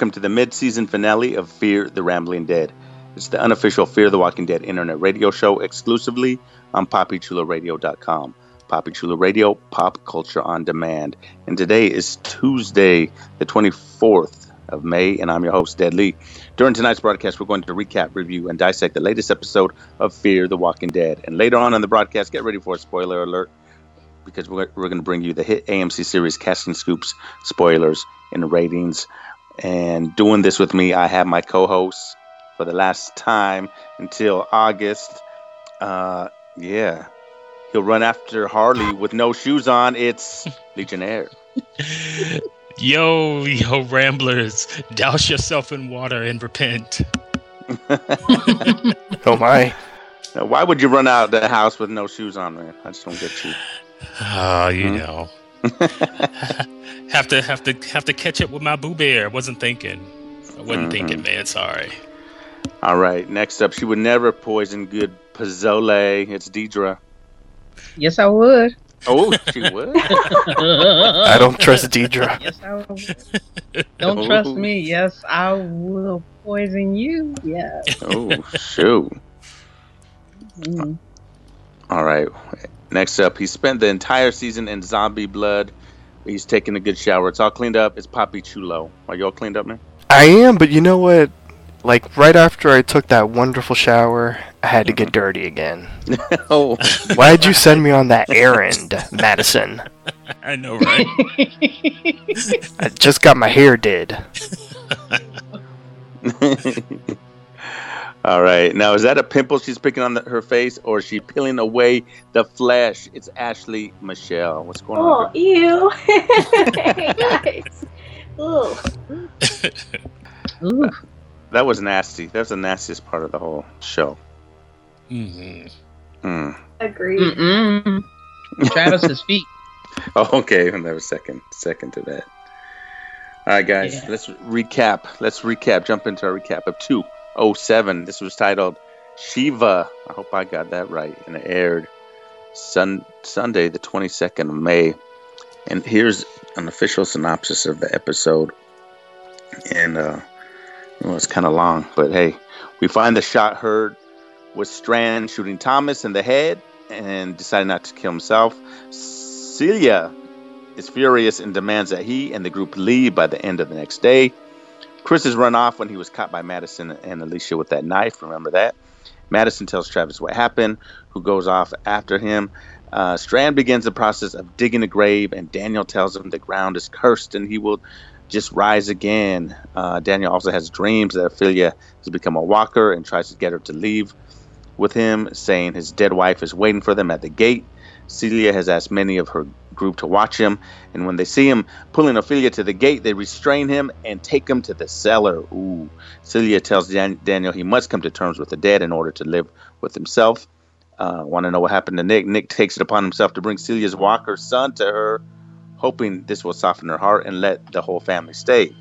Welcome to the mid-season finale of Fear the Rambling Dead. It's the unofficial Fear the Walking Dead internet radio show exclusively on PoppyChuloRadio.com. Poppy Chulo Radio, pop culture on demand. And today is Tuesday, the 24th of May, and I'm your host, Dead Lee. During tonight's broadcast, we're going to recap, review, and dissect the latest episode of Fear the Walking Dead. And later on in the broadcast, get ready for a spoiler alert because we're, we're going to bring you the hit AMC series Casting Scoops spoilers and ratings. And doing this with me, I have my co host for the last time until August. Uh, yeah. He'll run after Harley with no shoes on. It's Legionnaire. Yo, yo, ramblers, douse yourself in water and repent. Oh my. Now, why would you run out of the house with no shoes on, man? I just don't get you. Oh, you Hmm? know. have to have to have to catch up with my boo bear. I wasn't thinking. I wasn't Mhm. thinking, man. Sorry. All right, next up, she would never poison good Pizzole. It's Deidre. Yes, I would. Oh, she would? I don't trust Deidre. Yes, I would. Don't trust me. Yes, I will poison you. Yes. oh, shoot. Mm. All right. Next up, he spent the entire season in zombie blood. He's taking a good shower. It's all cleaned up. It's Poppy Chulo. Are you all cleaned up, man? I am, but you know what? Like right after I took that wonderful shower, I had to get mm-hmm. dirty again. oh, Why'd you send me on that errand, Madison? I know, right? I just got my hair did. All right. Now, is that a pimple she's picking on the, her face, or is she peeling away the flesh? It's Ashley Michelle. What's going Oh, on? Oh, ew. Guys. Ooh. Ooh. That was nasty. That was the nastiest part of the whole show. hmm Hmm. Agreed. Mm-mm. Travis's feet. Oh, okay. Another second, second to that. All right, guys. Yeah. Let's recap. Let's recap. Jump into our recap of two oh seven. This was titled Shiva. I hope I got that right, and it aired Sun Sunday, the twenty second of May. And here's an official synopsis of the episode. And uh, well, it's kind of long, but hey, we find the shot heard was Strand shooting Thomas in the head and decided not to kill himself. Celia is furious and demands that he and the group leave by the end of the next day. Chris has run off when he was caught by Madison and Alicia with that knife. Remember that? Madison tells Travis what happened, who goes off after him. Uh, Strand begins the process of digging a grave, and Daniel tells him the ground is cursed and he will just rise again. Uh, Daniel also has dreams that Ophelia has become a walker and tries to get her to leave with him, saying his dead wife is waiting for them at the gate. Celia has asked many of her group to watch him, and when they see him pulling Ophelia to the gate, they restrain him and take him to the cellar. Ooh. Celia tells Dan- Daniel he must come to terms with the dead in order to live with himself. Uh, Want to know what happened to Nick? Nick takes it upon himself to bring Celia's walker son to her, hoping this will soften her heart and let the whole family stay.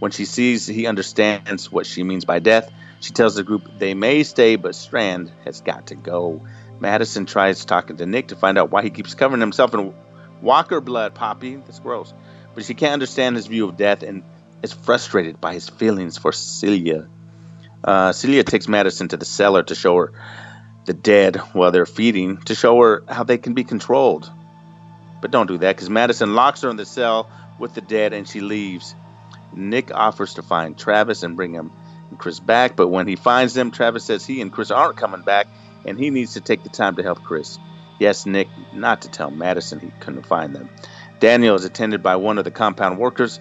When she sees he understands what she means by death, she tells the group they may stay, but Strand has got to go. Madison tries talking to Nick to find out why he keeps covering himself in walker blood, Poppy. That's gross. But she can't understand his view of death and is frustrated by his feelings for Celia. Uh, Celia takes Madison to the cellar to show her the dead while they're feeding, to show her how they can be controlled. But don't do that because Madison locks her in the cell with the dead and she leaves. Nick offers to find Travis and bring him and Chris back, but when he finds them, Travis says he and Chris aren't coming back and he needs to take the time to help Chris. Asks Nick not to tell Madison he couldn't find them. Daniel is attended by one of the compound workers,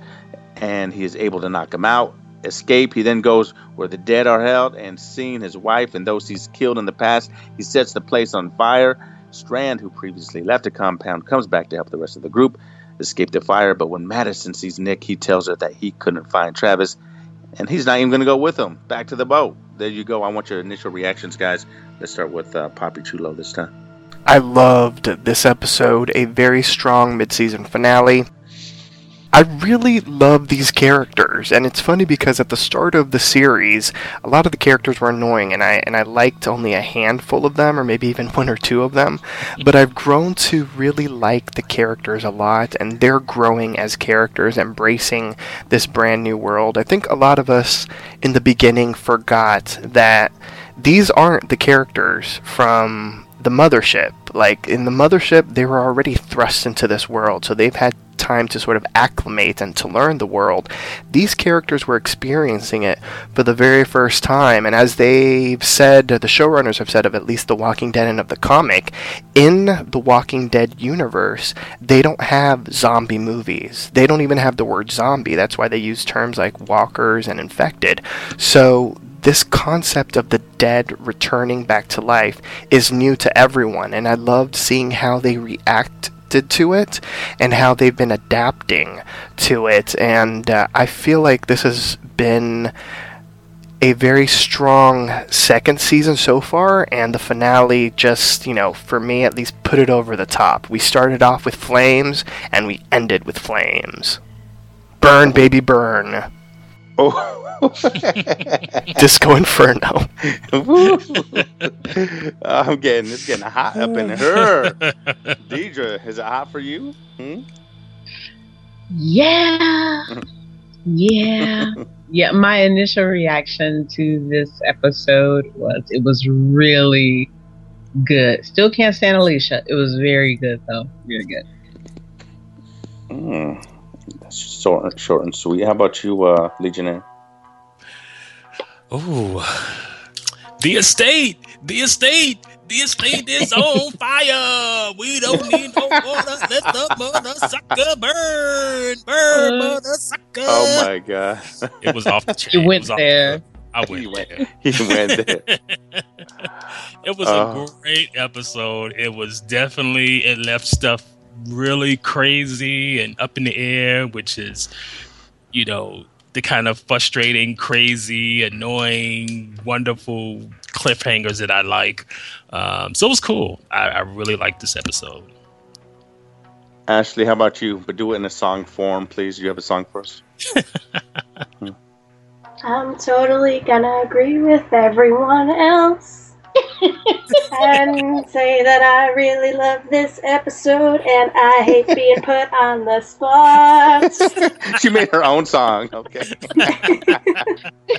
and he is able to knock him out. Escape. He then goes where the dead are held, and seeing his wife and those he's killed in the past, he sets the place on fire. Strand, who previously left the compound, comes back to help the rest of the group escape the fire. But when Madison sees Nick, he tells her that he couldn't find Travis, and he's not even going to go with him back to the boat. There you go. I want your initial reactions, guys. Let's start with uh, Poppy Chulo this time. I loved this episode, a very strong mid-season finale. I really love these characters, and it's funny because at the start of the series, a lot of the characters were annoying, and I and I liked only a handful of them, or maybe even one or two of them. But I've grown to really like the characters a lot, and they're growing as characters, embracing this brand new world. I think a lot of us in the beginning forgot that these aren't the characters from the mothership. Like in the mothership, they were already thrust into this world, so they've had time to sort of acclimate and to learn the world. These characters were experiencing it for the very first time, and as they've said, the showrunners have said of at least The Walking Dead and of the comic, in the Walking Dead universe, they don't have zombie movies. They don't even have the word zombie. That's why they use terms like walkers and infected. So this concept of the dead returning back to life is new to everyone, and I loved seeing how they reacted to it and how they've been adapting to it. And uh, I feel like this has been a very strong second season so far, and the finale just, you know, for me at least, put it over the top. We started off with flames, and we ended with flames. Burn, baby, burn. Oh. Disco Inferno. I'm getting it's getting hot up in here. Deidre, is it hot for you? Hmm? Yeah. Yeah. Yeah, my initial reaction to this episode was it was really good. Still can't stand Alicia. It was very good though. Very good. Mm, that's short, short and sweet. How about you, uh, Legionnaire? Ooh. The estate, the estate, the estate is on fire. We don't need no water. Let the mother sucker burn, burn, uh, mother sucker. Oh my god! It was off the chain. It went was off- there. I He went went. there. He went there. it was Oh. a uh. great episode. It was definitely it left stuff really crazy and up in the air, which is, you know, the kind of frustrating, crazy, annoying, wonderful cliffhangers that I like. Um, so it was cool. I, I really liked this episode. Ashley, how about you? But do it in a song form, please. You have a song for us? I'm totally gonna agree with everyone else and say that I really love this episode and I hate being put on the spot. she made her own song. Okay.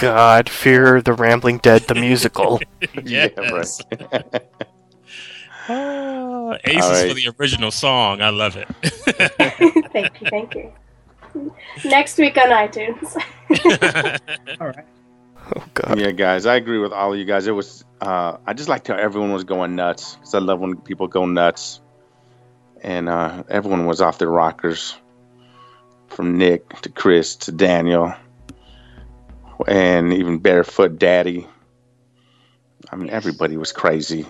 God, Fear the Rambling Dead, the musical. Yeah, right. Ah, aces All right. for the original song. I love it. thank you, thank you. Next week on iTunes. All right. Oh, God. yeah, guys, I agree with all of you guys. It was. Uh, I just liked how everyone was going nuts because I love when people go nuts, and uh, everyone was off their rockers, from Nick to Chris to Daniel, and even Barefoot Daddy. I mean, everybody was crazy.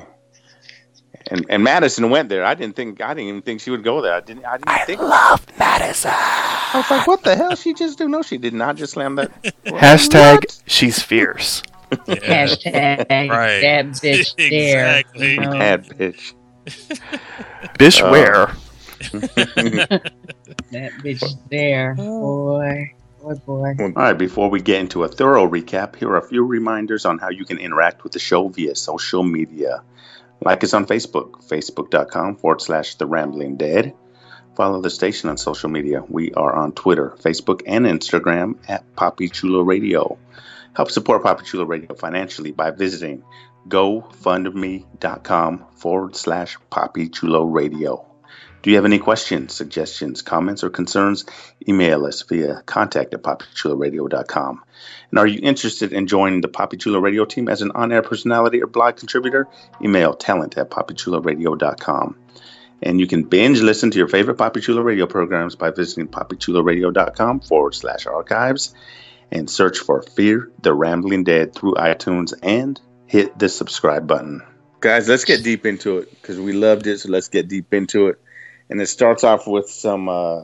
And and Madison went there. I didn't think. I didn't even think she would go there. I didn't. I didn't think. love Madison. I was like, what the hell? She just do? No, she did not just slam that. Hashtag What? she's fierce. Yeah. Hashtag Right. that bitch there. Exactly. you know? Bad bitch. Bish Oh. where? That bitch uh, there. Boy. Boy, boy. All right, before we get into a thorough recap, here are a few reminders on how you can interact with the show via social media. Like us on Facebook, facebook.com forward slash The Rambling Dead. Follow the station on social media. We are on Twitter, Facebook, and Instagram at Poppy Chulo Radio. Help support Poppy Chulo Radio financially by visiting gofundme.com forward slash Poppy Radio. You have any questions, suggestions, comments, or concerns? Email us via contact at poppychularadio.com. And are you interested in joining the Poppy Chulo Radio team as an on air personality or blog contributor? Email talent at poppychularadio.com. And you can binge listen to your favorite Poppy Chulo Radio programs by visiting poppychularadio.com forward slash archives and search for Fear the Rambling Dead through iTunes and hit the subscribe button. Guys, let's get deep into it because we loved it, so let's get deep into it. And it starts off with some uh,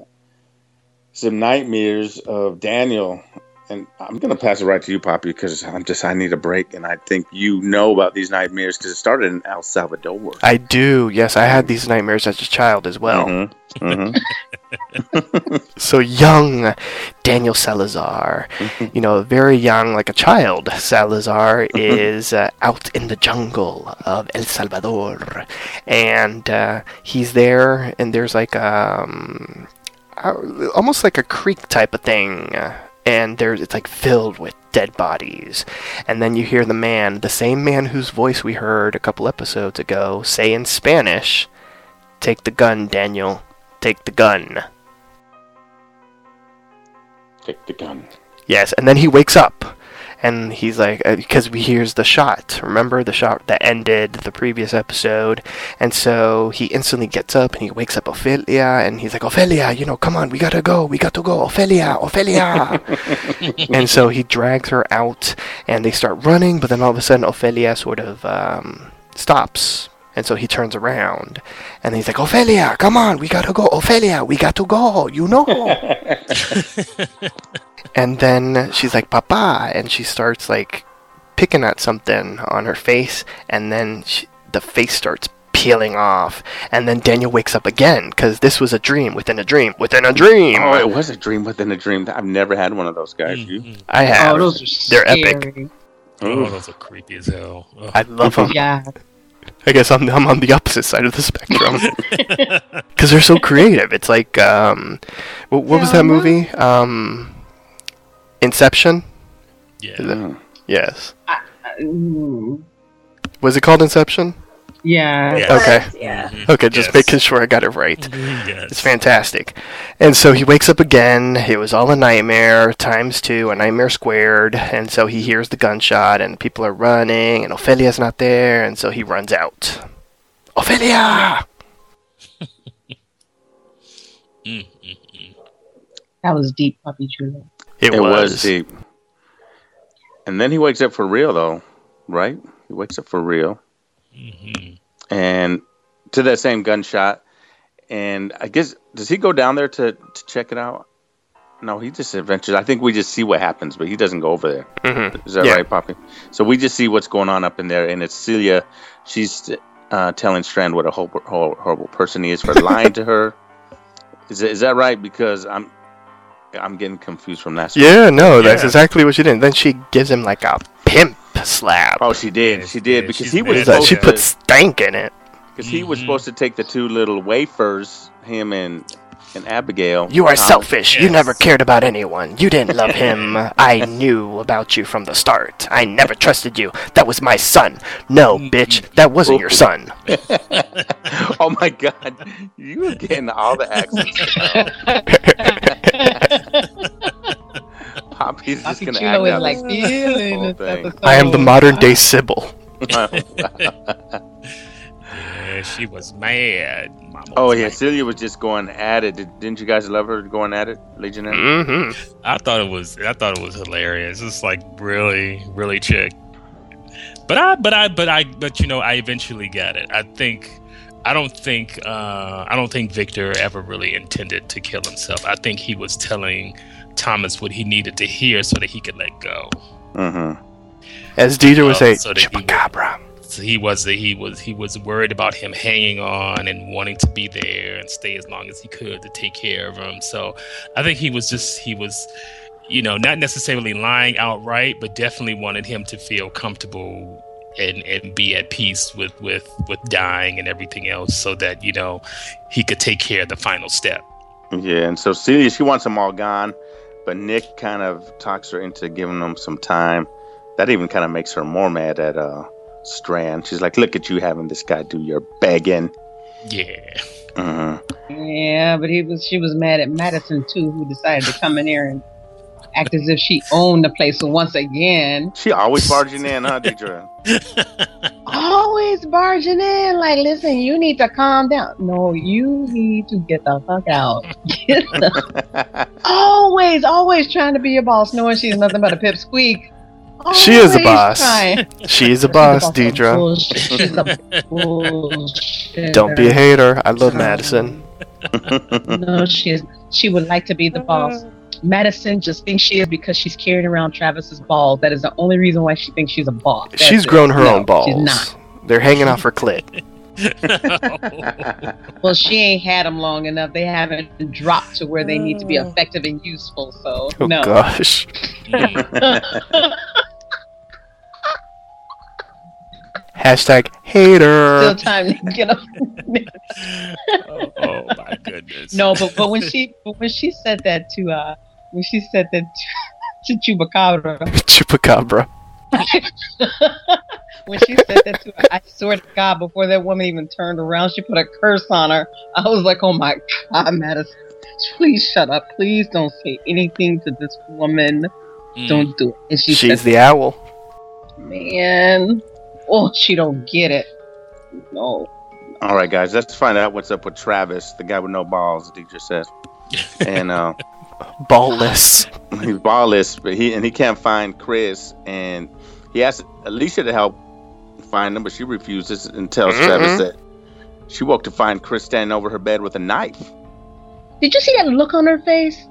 some nightmares of Daniel and I'm gonna pass it right to you, Poppy, because I'm just I need a break, and I think you know about these nightmares because it started in El Salvador. I do. Yes, I had these nightmares as a child as well. Mm-hmm. Mm-hmm. So young Daniel Salazar, you know, very young, like a child. Salazar is uh, out in the jungle of El Salvador, and uh, he's there, and there's like um, uh, almost like a creek type of thing. uh, And there's it's like filled with dead bodies, and then you hear the man, the same man whose voice we heard a couple episodes ago, say in Spanish, "Take the gun, Daniel. Take the gun." Take the gun. Yes, and then he wakes up, and he's like, because he hears the shot. Remember the shot that ended the previous episode, and so he instantly gets up and he wakes up Ophelia, and he's like, Ophelia, you know, come on, we gotta go, we got to go, Ophelia, Ophelia. and so he drags her out, and they start running, but then all of a sudden Ophelia sort of um, stops. And so he turns around, and he's like, Ophelia, come on, we gotta go, Ophelia, we got to go, you know. And then she's like, Papa, and she starts like picking at something on her face, and then she, the face starts peeling off. And then Daniel wakes up again because this was a dream within a dream within a dream. Oh, it was a dream within a dream. I've never had one of those guys. You? Mhm. I have. Oh, those are They're epic. Oh, those are creepy as hell. Ugh. I love them. Yeah. I guess I'm, I'm on the opposite side of the spectrum because they're so creative. It's like, um, what, what was that movie? Um, Inception. yeah. Yes. Ooh. Was it called Inception? Yeah. Yeah. Okay. Yeah. Mhm. Okay, just Yes. making sure I got it right. Mhm, yes. It's fantastic. And so he wakes up again. It was all a nightmare, times two, a nightmare squared. And so he hears the gunshot, and people are running, and Ophelia's not there, and so he runs out. Ophelia! Mm, mm, mm. That was deep, Puppy Chulo. It, It was. was deep. And then he wakes up for real, though, right? He wakes up for real. Mhm. and to that same gunshot. And I guess does he go down there to, to check it out? No, he just adventures. I think we just see what happens, but he doesn't go over there. Mhm. Is that Yeah. right, Poppy? So we just see what's going on up in there, and it's Celia. She's uh, telling Strand what a horrible, horrible, person he is for lying to her. Is is that right? Because I'm I'm getting confused from that. Yeah, no, that's Yeah. exactly what she did. Then she gives him like a pimp slap. Oh, she did. She did yeah, because he was What is that? supposed She put stank in it. Because he was Mhm. supposed to take the two little wafers, him and and Abigail. You are Um, selfish. You yes. never cared about anyone. You didn't love him. I knew about you from the start. I never trusted you. That was my son. No, bitch, that wasn't your son. oh my god, you are getting all the accents. Poppy's just gonna act is out like this feeling whole this thing. episode. I am the modern day Sybil. Yeah, she was mad. Mama oh was yeah, mad. Celia was just going at it. Did, didn't you guys love her going at it, Legionnaire? Mm-hmm. I thought it was. I thought it was hilarious. It's like really, really chick. But I, but I, but I, but you know, I eventually got it. I think. I don't think. Uh, I don't think Victor ever really intended to kill himself. I think he was telling Thomas what he needed to hear so that he could let go. Mm-hmm. As Deidre would Oh, say, so that he would- chupacabra. He was he was he was worried about him hanging on and wanting to be there and stay as long as he could to take care of him. So I think he was just he was you know not necessarily lying outright, but definitely wanted him to feel comfortable and and be at peace with with with dying and everything else, so that you know he could take care of the final step. Yeah, and so Celia, she wants them all gone, but Nick kind of talks her into giving them some time. That even kind of makes her more mad at uh Strand. She's like, "Look at you having this guy do your begging." Yeah, Mhm. Yeah, but he was. She was mad at Madison too, who decided to come in here and act as if she owned the place. So once again, She always barging in, huh, Deidre? always barging in. Like, listen, you need to calm down. No, you need to get the fuck out. Get the- always, always trying to be a boss, knowing she's nothing but a pipsqueak. She is a boss. trying. She is a boss, of Deidre. bullshit. She's a bullshit. Don't be a hater. I love Madison. No, she is. She would like to be the boss. Madison just thinks she is because she's carrying around Travis's balls. That is the only reason why she thinks she's a boss. That's She's it. grown her No, own balls. She's not. They're hanging off her clit. Well, she ain't had them long enough. They haven't dropped to where they need to be effective and useful. So Oh no. gosh. Hashtag hater. Still time to get up. oh, oh my goodness. no, but but when she but when she said that to uh when she said that to, to Chupacabra Chupacabra. when she said that to her, I swear to God, before that woman even turned around, she put a curse on her. I was like, oh my God, Madison, please shut up. Please don't say anything to this woman. Mm. Don't do it. And she She's said, the owl. man, oh, she don't get it. No. All right, guys, let's find out what's up with Travis, the guy with no balls, Deidre says. And uh, Ballless. he's ballless, but he and he can't find Chris, and he asks Alicia to help find him, but she refuses and tells Mhm. Travis that she woke to find Chris standing over her bed with a knife. Did you see that look on her face?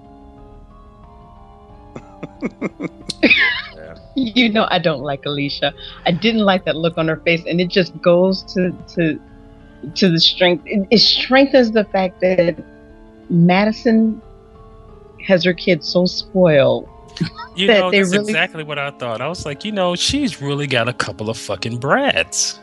You know I don't like Alicia. I didn't like that look on her face, and it just goes to to to the strength. It, it strengthens the fact that Madison has her kids so spoiled. You that know, that's really- exactly what I thought. I was like, you know, she's really got a couple of fucking brats.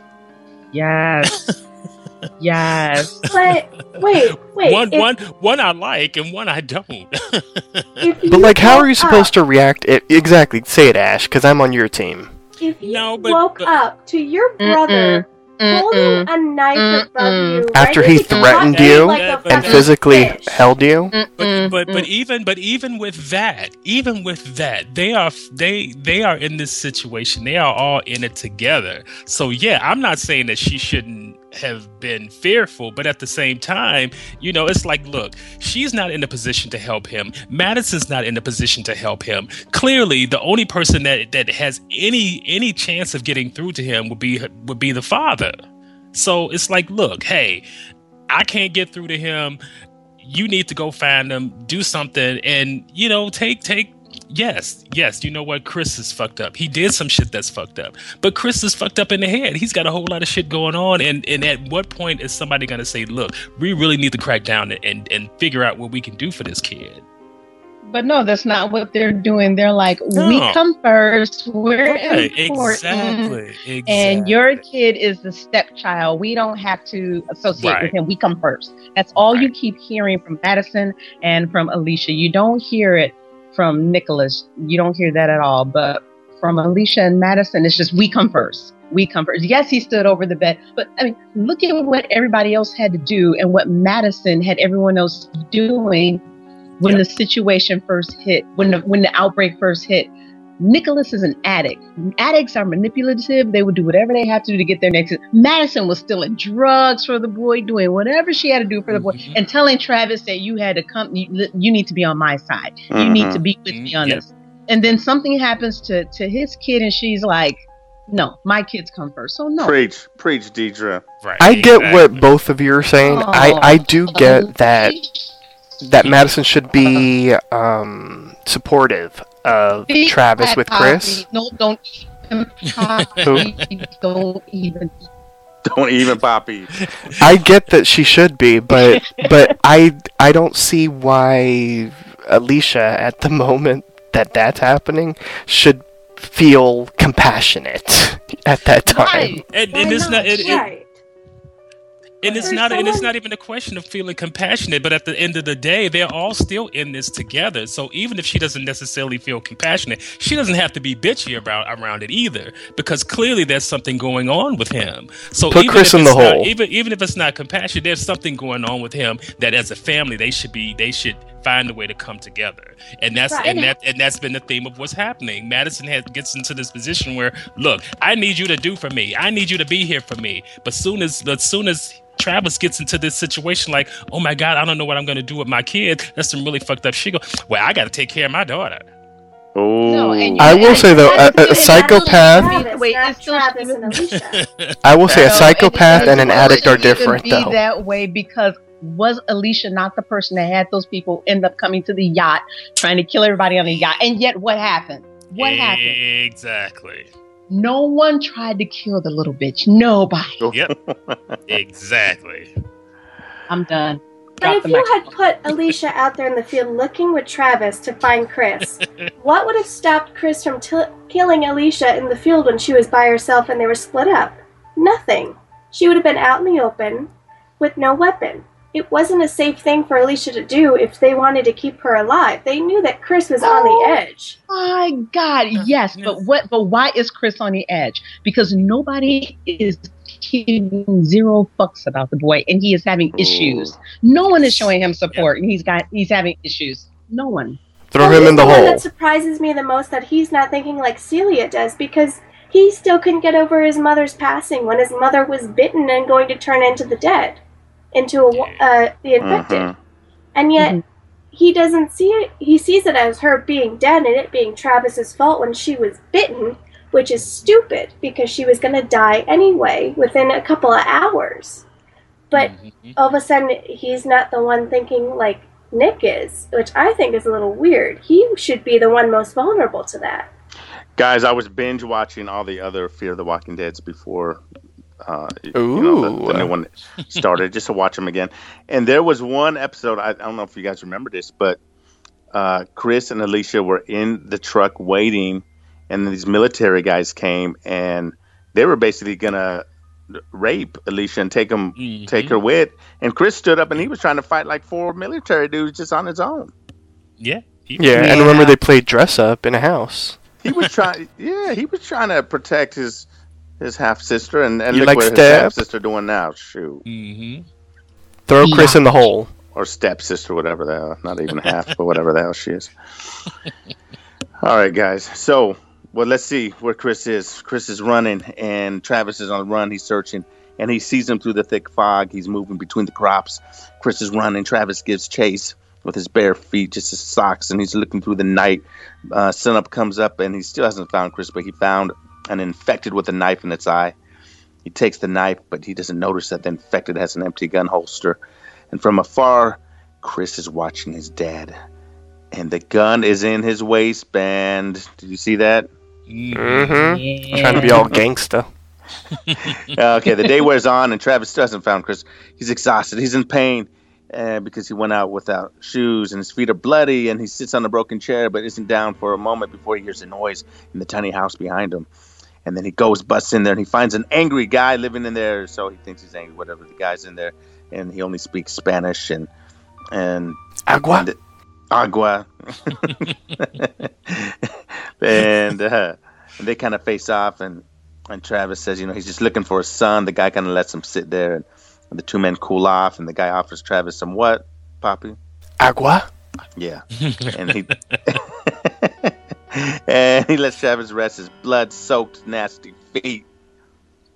Yes, yes. But wait, wait. one, if, one, one I like, and one I don't. But like, how are you supposed up, to react? i exactly. Say it, Ash, because I'm on your team. If you No, but- woke but- up to your brother Mm, holding mm. a knife mm, above mm-mm. you, After he threatened you you like a and And physically fish. held you. but but but even but even with that even with that they are they they are in this situation they are all in it together so yeah i'm not saying that she shouldn't have been fearful but at the same time you know it's like look she's not in a position to help him. Madison's not in a position to help him. Clearly the only person that that has any any chance of getting through to him would be would be the father. So it's like look hey i can't get through to him. You need to go find them, do something, and you know, take take. Yes, yes, you know what? Chris is fucked up. He did some shit that's fucked up, but Chris is fucked up in the head. He's got a whole lot of shit going on, and and at what point is somebody gonna say, "Look, we really need to crack down and and figure out what we can do for this kid"? But no, that's not what they're doing. They're like, No. we come first. We're Right, important. exactly, exactly. And your kid is the stepchild. We don't have to associate Right. with him. We come first. That's all you keep hearing from Madison and from Alicia. You don't hear it from Nicholas. You don't hear that at all. But from Alicia and Madison, it's just we come first. We come first. Yes, he stood over the bed, but I mean, look at what everybody else had to do and what Madison had everyone else doing when the situation first hit, when the when the outbreak first hit. Nicholas is an addict. Addicts are manipulative. They would do whatever they have to do to get their next. Madison was stealing drugs for the boy, doing whatever she had to do for the boy, Mhm. and telling Travis that you had to come. You, you need to be on my side. You need to be with me on this. And then something happens to to his kid, and she's like, "No, my kids come first. So no. Preach, preach, Deidre. right, I get what both of you are saying. I, I do get that that Madison should be um, supportive of Be Travis with Chris. No, don't even. Poppy. don't even. Don't even Poppy. I get that she should be, but but I I don't see why Alicia at the moment that that's happening should feel compassionate at that time. Right. and, Why and it's not. not? It, it, right. And it's For not and it's not even a question of feeling compassionate but at the end of the day they're all still in this together so even if she doesn't necessarily feel compassionate she doesn't have to be bitchy about around it either because clearly there's something going on with him so Put even Chris if in the not- hole. even even if it's not compassion there's something going on with him that as a family they should be they should find a way to come together and that's Right. and that and that's been the theme of what's happening madison has gets into this position where look i need you to do for me i need you to be here for me but soon as as soon as Travis gets into this situation like, oh my God, I don't know what I'm gonna do with my kid. That's some really fucked up shit. Go, well, I gotta take care of my daughter. Oh, No, I will say though, a, a, a psychopath. Wait, not it's still Travis and Alicia. I will say a psychopath and an addict are shouldn't different be though. that way because was Alicia not the person that had those people end up coming to the yacht trying to kill everybody on the yacht? And yet, what happened? What happened? Exactly. No one tried to kill the little bitch. Nobody. Yep. exactly. I'm done. But Drop if the you had put Alicia out there in the field looking with Travis to find Chris, what would have stopped Chris from t- killing Alicia in the field when she was by herself and they were split up? Nothing. She would have been out in the open with no weapon. It wasn't a safe thing for Alicia to do if they wanted to keep her alive. They knew that Chris was on Oh. the edge. My God, oh, yes, but what? But why is Chris on the edge? Because nobody is giving zero fucks about the boy, and he is having issues. No one is showing him support, and he's got he's having issues. No one. Throw Well, him in he's the one hole. That surprises me the most that he's not thinking like Celia does because he still couldn't get over his mother's passing when his mother was bitten and going to turn into the dead, into a, uh, the infected, Mhm. and yet Mhm. he doesn't see it. He sees it as her being dead and it being Travis's fault when she was bitten, which is stupid because she was going to die anyway within a couple of hours. But Mhm. all of a sudden he's not the one thinking like Nick is, which I think is a little weird. He should be the one most vulnerable to that. Guys, I was binge watching all the other Fear the Walking Dead's before uh, y- you know, the, the new one started, just to watch them again. And there was one episode, I, I don't know if you guys remember this, but uh, Chris and Alicia were in the truck waiting, and these military guys came, and they were basically going to rape Alicia and take them, Mhm. take her with. And Chris stood up and he was trying to fight like four military dudes just on his own. Yeah. He- Yeah, and remember they played dress up in a house. He was trying, yeah, he was trying to protect his his half sister, and, and You look like what his Step? half sister doing now. Shoot, Mhm. Throw Chris in the hole. or stepsister, whatever the hell, not even half, but whatever the hell she is. All right, guys. So, well, let's see where Chris is. Chris is running, and Travis is on the run. He's searching, and he sees him through the thick fog. He's moving between the crops. Chris is running. Travis gives chase with his bare feet, just his socks, and he's looking through the night. Uh, sunup comes up, and he still hasn't found Chris, but he found an infected with a knife in its eye. He takes the knife, but he doesn't notice that the infected has an empty gun holster. And from afar, Chris is watching his dad. And the gun is in his waistband. Did you see that? Mm-hmm. Trying to be all gangsta. Uh, okay, the day wears on, and Travis still hasn't found Chris. He's exhausted. He's in pain uh, because he went out without shoes, and his feet are bloody, and he sits on a broken chair, but isn't down for a moment before he hears a noise in the tiny house behind him. And then he goes, busts in there, and he finds an angry guy living in there. So he thinks he's angry, whatever. The guy's in there, and he only speaks Spanish and and Agua. and- agua. and uh, they kind of face off, and and Travis says, you know, he's just looking for his son. The guy kind of lets him sit there, and, and the two men cool off, and the guy offers Travis some what, Poppy? Agua. Yeah, and he and he lets Travis rest his blood-soaked, nasty feet.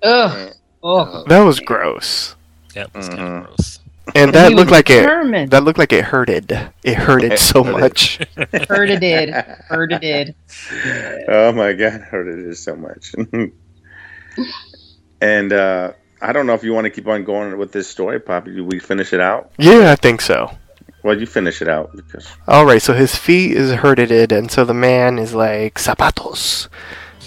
Ugh. And, Oh. That was gross. That was kind Mhm. of gross. And that looked was like it. That looked like it hurted. It hurted so Hurted. much. Heard it did. Heard it did. oh my god, hurted it so much. and uh, I don't know if you want to keep on going with this story, Poppy. Do we finish it out? Yeah, I think so. Well, you finish it out because All right, so his feet is hurted, and so the man is like zapatos,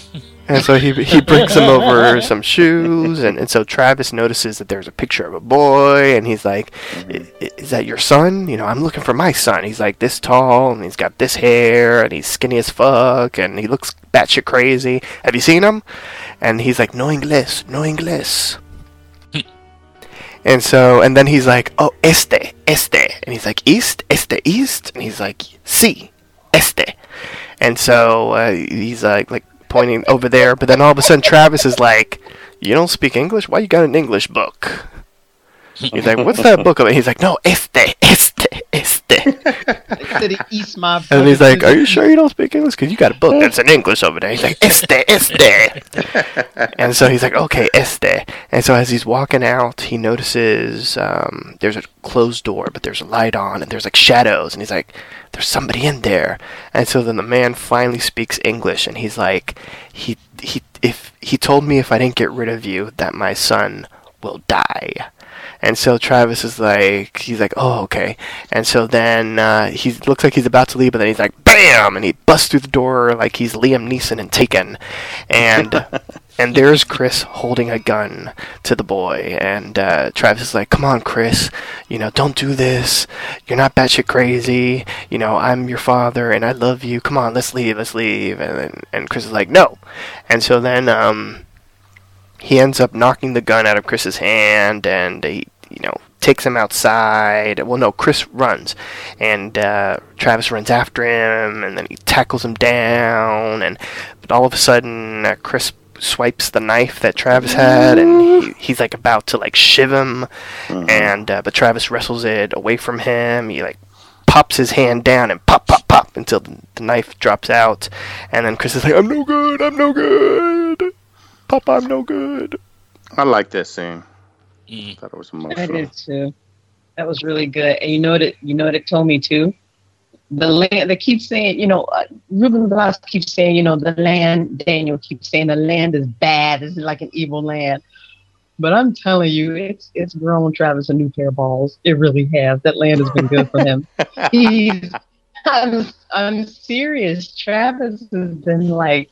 and so he he brings him over some shoes, and, and so Travis notices that there's a picture of a boy, and he's like, "I- i- "Is that your son?" You know, I'm looking for my son. He's like this tall, and he's got this hair, and he's skinny as fuck, and he looks batshit crazy. Have you seen him? And he's like, "No inglés, no inglés." And so, and then he's like, oh, este, este. And he's like, east, este, east. And he's like, si, este. And so uh, he's like, like pointing over there. But then all of a sudden, Travis is like, you don't speak English? Why you got an English book? He's like, what's that book about? He's like, no, este, este, este. Instead of East my And he's like, are you sure you don't speak English? Because you got a book that's in English over there. He's like, este, este. and so he's like, okay, este. And so as he's walking out, he notices um, there's a closed door, but there's a light on, and there's like shadows. And he's like, there's somebody in there. And so then the man finally speaks English, and he's like, he he if he told me if I didn't get rid of you, that my son will die. And so Travis is like, he's like, oh, okay. And so then uh, he looks like he's about to leave, but then he's like, bam! And he busts through the door like he's Liam Neeson in Taken. And and there's Chris holding a gun to the boy. And uh, Travis is like, come on, Chris. You know, don't do this. You're not batshit crazy. You know, I'm your father and I love you. Come on, let's leave, let's leave. And, and, and Chris is like, no. And so then, um, he ends up knocking the gun out of Chris's hand, and he, you know, takes him outside. Well, no, Chris runs, and uh, Travis runs after him, and then he tackles him down, and but all of a sudden, uh, Chris swipes the knife that Travis had, and he, he's like about to like shiv him, and uh, but Travis wrestles it away from him. He like pops his hand down and pop, pop, pop until the, the knife drops out, and then Chris is like, "I'm no good. I'm no good." Papa, I'm no good. I like that scene. Mm. thought it was I emotional. did too. That was really good. And you know what? It, you know what it told me too. The land. They keep saying, you know, uh, Ruben Blades keeps saying, you know, the land. Daniel keeps saying the land is bad. This is like an evil land. But I'm telling you, it's it's grown Travis a new pair of balls. It really has. That land has been good for him. He's. I'm, I'm serious. Travis has been like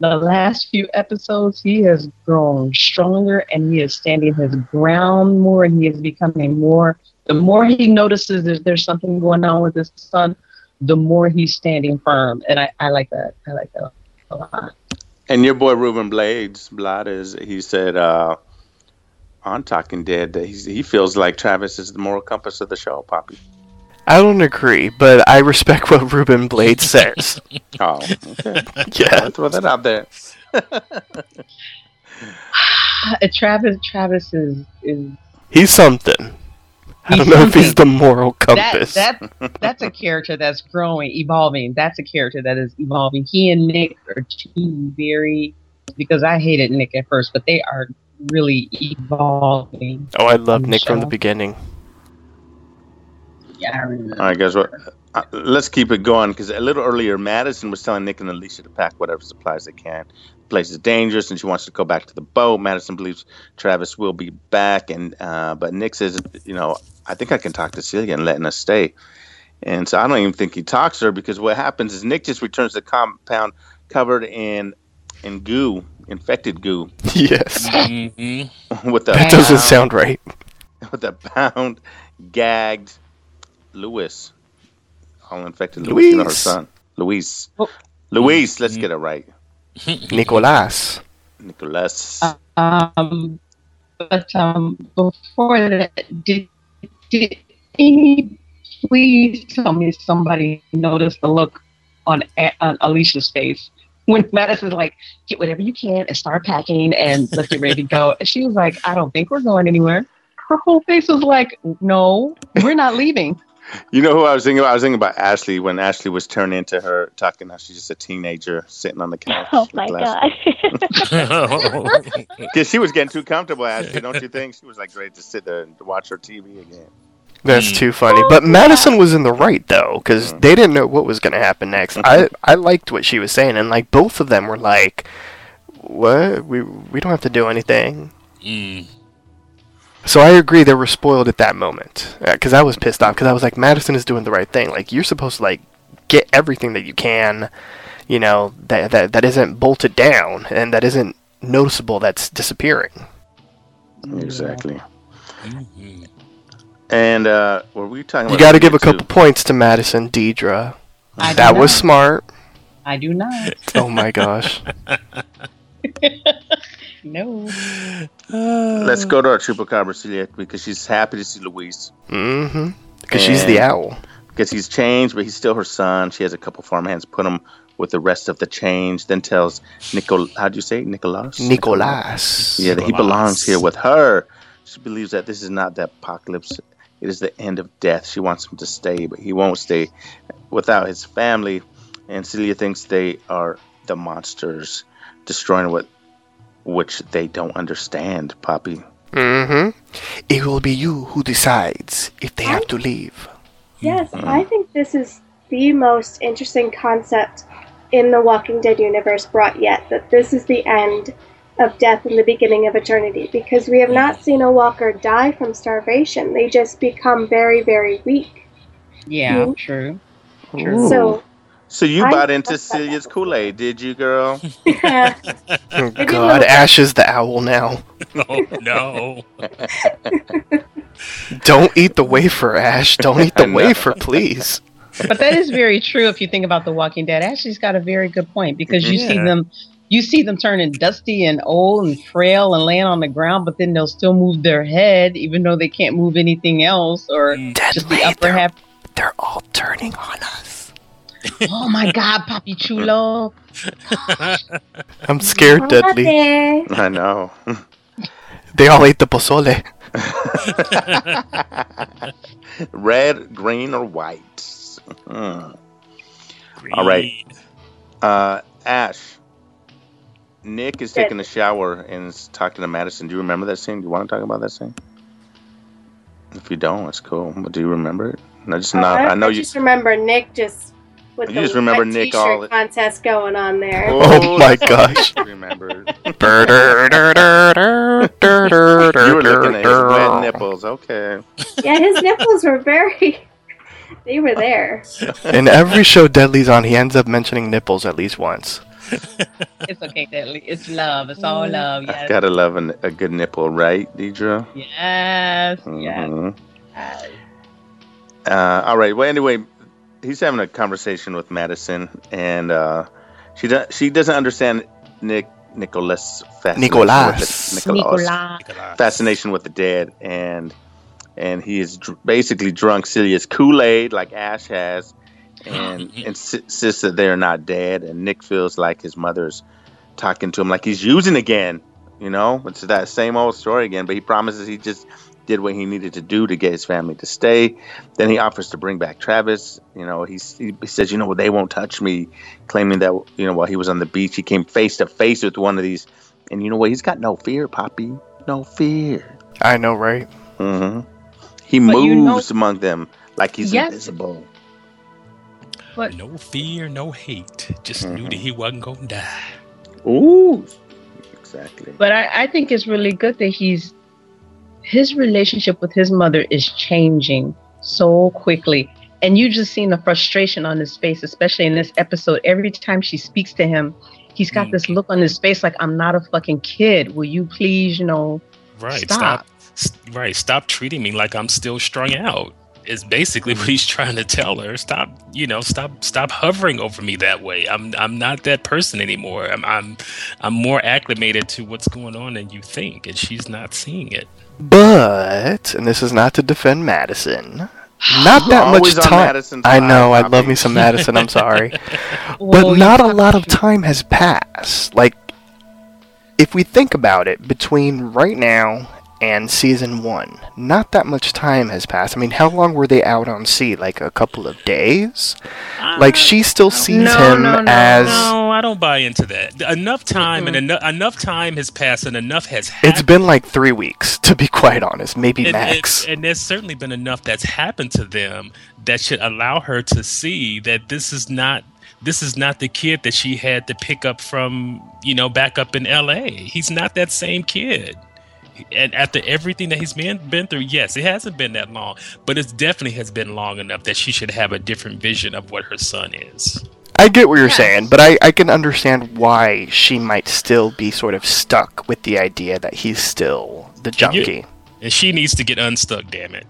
the last few episodes, he has grown stronger and he is standing his ground more and he is becoming more. The more he notices that there's something going on with his son, the more he's standing firm. And I, I like that. I like that a lot. And your boy Ruben Blades, Blad is he said uh, on Talking Dead that he feels like Travis is the moral compass of the show, Poppy. I don't agree, but I respect what Ruben Blade says. Oh, okay. yeah. I'll throw that out there. Uh, Travis Travis is is He's something. I don't know if he's the moral compass. that that's a character that's growing, evolving. That's a character that is evolving. He and Nick are two very because I hated Nick at first, but they are really evolving. oh, I love Nick from the beginning. Yeah, I remember. All right, guys. What? Uh, let's keep it going because a little earlier, Madison was telling Nick and Alicia to pack whatever supplies they can. The place is dangerous, and she wants to go back to the boat. Madison believes Travis will be back, and uh, but Nick says, you know, I think I can talk to Celia and letting us stay. And so I don't even think he talks to her because what happens is Nick just returns to the compound covered in in goo, infected goo, yes. hmm with a That doesn't sound right. with a bound, gagged Louis, all infected Louis, you know, her son, Luis. Oh. Luis, let's get it right. Nicolas. Nicholas. Um, but um, before that, did did any please tell me somebody noticed the look on, on Alicia's face when Madison's like, "Get whatever you can and start packing and let's get ready to go." And she was like, "I don't think we're going anywhere." Her whole face was like, "No, we're not leaving." You know who I was thinking about? I was thinking about Ashley when Ashley was turned into her, talking how she's just a teenager sitting on the couch. Oh my god. Because she was getting too comfortable, Ashley, don't you think? She was like ready to sit there and watch her TV again. That's Mm. too funny. But Madison was in the right though, because they didn't know what was going to happen next. I I liked what she was saying, and like both of them were like, "What? We we don't have to do anything." Mm. So I agree they were spoiled at that moment because I was pissed off because I was like, Madison is doing the right thing. Like you're supposed to like get everything that you can, you know, that that that isn't bolted down and that isn't noticeable. That's disappearing. Exactly. Mhm. And uh, were we talking? You got to give a too? couple points to Madison Deidre. I That was smart. I do not. Oh my gosh. No. Let's go to our chupacabra Celia because she's happy to see Luis Mm-hmm. Because she's the owl. because he's changed, but he's still her son. She has a couple farmhands put him with the rest of the change. Then tells Nicol, how do you say it? Nicolas? Nicolas. Yeah, that he belongs here with her. She believes that this is not the apocalypse. It is the end of death. She wants him to stay, but he won't stay without his family. And Celia thinks they are the monsters destroying what which they don't understand, Poppy. Mm-hmm. It will be you who decides if they have to leave. Yes, I think this is the most interesting concept in the Walking Dead universe brought yet. That this is the end of death and the beginning of eternity. Because we have not seen a walker die from starvation. They just become very, very weak. Yeah, Mhm. true. So, So you I bought into that Celia's Kool Aid, did you, girl? yeah, Oh, God, Ash is the owl now. Oh no. Don't eat the wafer, Ash. Don't eat the wafer, please. But that is very true if you think about The Walking Dead. Ashley's got a very good point because you see them you see them turning dusty and old and frail and laying on the ground, but then they'll still move their head even though they can't move anything else or Mm. just the upper half. they're all turning on us. Oh my god, Papi Chulo. I'm scared, I'm not Deadly. there. I know. They all ate the pozole. Red, green, or white? Mm. All right. Uh, Ash. Nick is taking a shower and is talking to Madison. Do you remember that scene? Do you want to talk about that scene? If you don't, it's cool. But do you remember it? I just not. I know you. just remember Nick just with You the just remember wet Nick t-shirt all- contest going on there. Oh my gosh. Remember. you you were looking at his wet nipples. Okay. Yeah, his nipples were very. They were there. In every show Deadly's on, he ends up mentioning nipples at least once. It's okay, Deadly. It's love. It's all love. Yes. Gotta love an, a good nipple, right, Deidre? Yes. Yes. Mhm. Uh, all right. Well, anyway, he's having a conversation with Madison, and uh, she does. She doesn't understand Nick Nicholas fascination Nicolas. with the, Nicolas Nicolas. fascination with the dead, and and he is dr- basically drunk Celia's Kool Aid like Ash has, and insists that they're not dead. And Nick feels like his mother's talking to him like he's using again. You know, it's that same old story again. But he promises he just did what he needed to do to get his family to stay. Then he offers to bring back Travis. You know, he's, he says, you know, what, they won't touch me, claiming that you know while he was on the beach, he came face to face with one of these, and you know what? He's got no fear, Poppy, no fear. I know, right? Mm-hmm. He But you know- moves among them like he's Yes. invisible. No fear, no hate. Just knew that he wasn't gonna die. Ooh, exactly. But I, I think it's really good that he's his relationship with his mother is changing so quickly. And you just seen the frustration on his face, especially in this episode. Every time she speaks to him, he's got Mm. this look on his face like I'm not a fucking kid. Will you please, you know, Right. Stop. Stop. Right. Stop treating me like I'm still strung out. Is basically what he's trying to tell her. Stop. You know. Stop. Stop hovering over me that way. I'm. I'm not that person anymore. I'm. I'm. I'm more acclimated to what's going on than you think, and she's not seeing it. But, and this is not to defend Madison, not that much Always on time. I know, I love me some Madison. I'm sorry, Well, but you not a lot of time has passed. Like, if we think about it, between right now and season one, not that much time has passed. I mean, how long were they out on sea? Like a couple of days. Uh, like she still sees No, him no, no, as No, I don't buy into that. Enough time and eno- enough time has passed, and enough has happened. it's been like three weeks, to be quite honest, maybe and, max. and, and there's certainly been enough that's happened to them that should allow her to see that this is not this is not the kid that she had to pick up from you know back up in LA. He's not that same kid. And after everything that he's been been through, yes, it hasn't been that long, but it definitely has been long enough that she should have a different vision of what her son is. I get what you're Yes. saying, but I, I can understand why she might still be sort of stuck with the idea that he's still the And you- junkie. And she needs to get unstuck, damn it.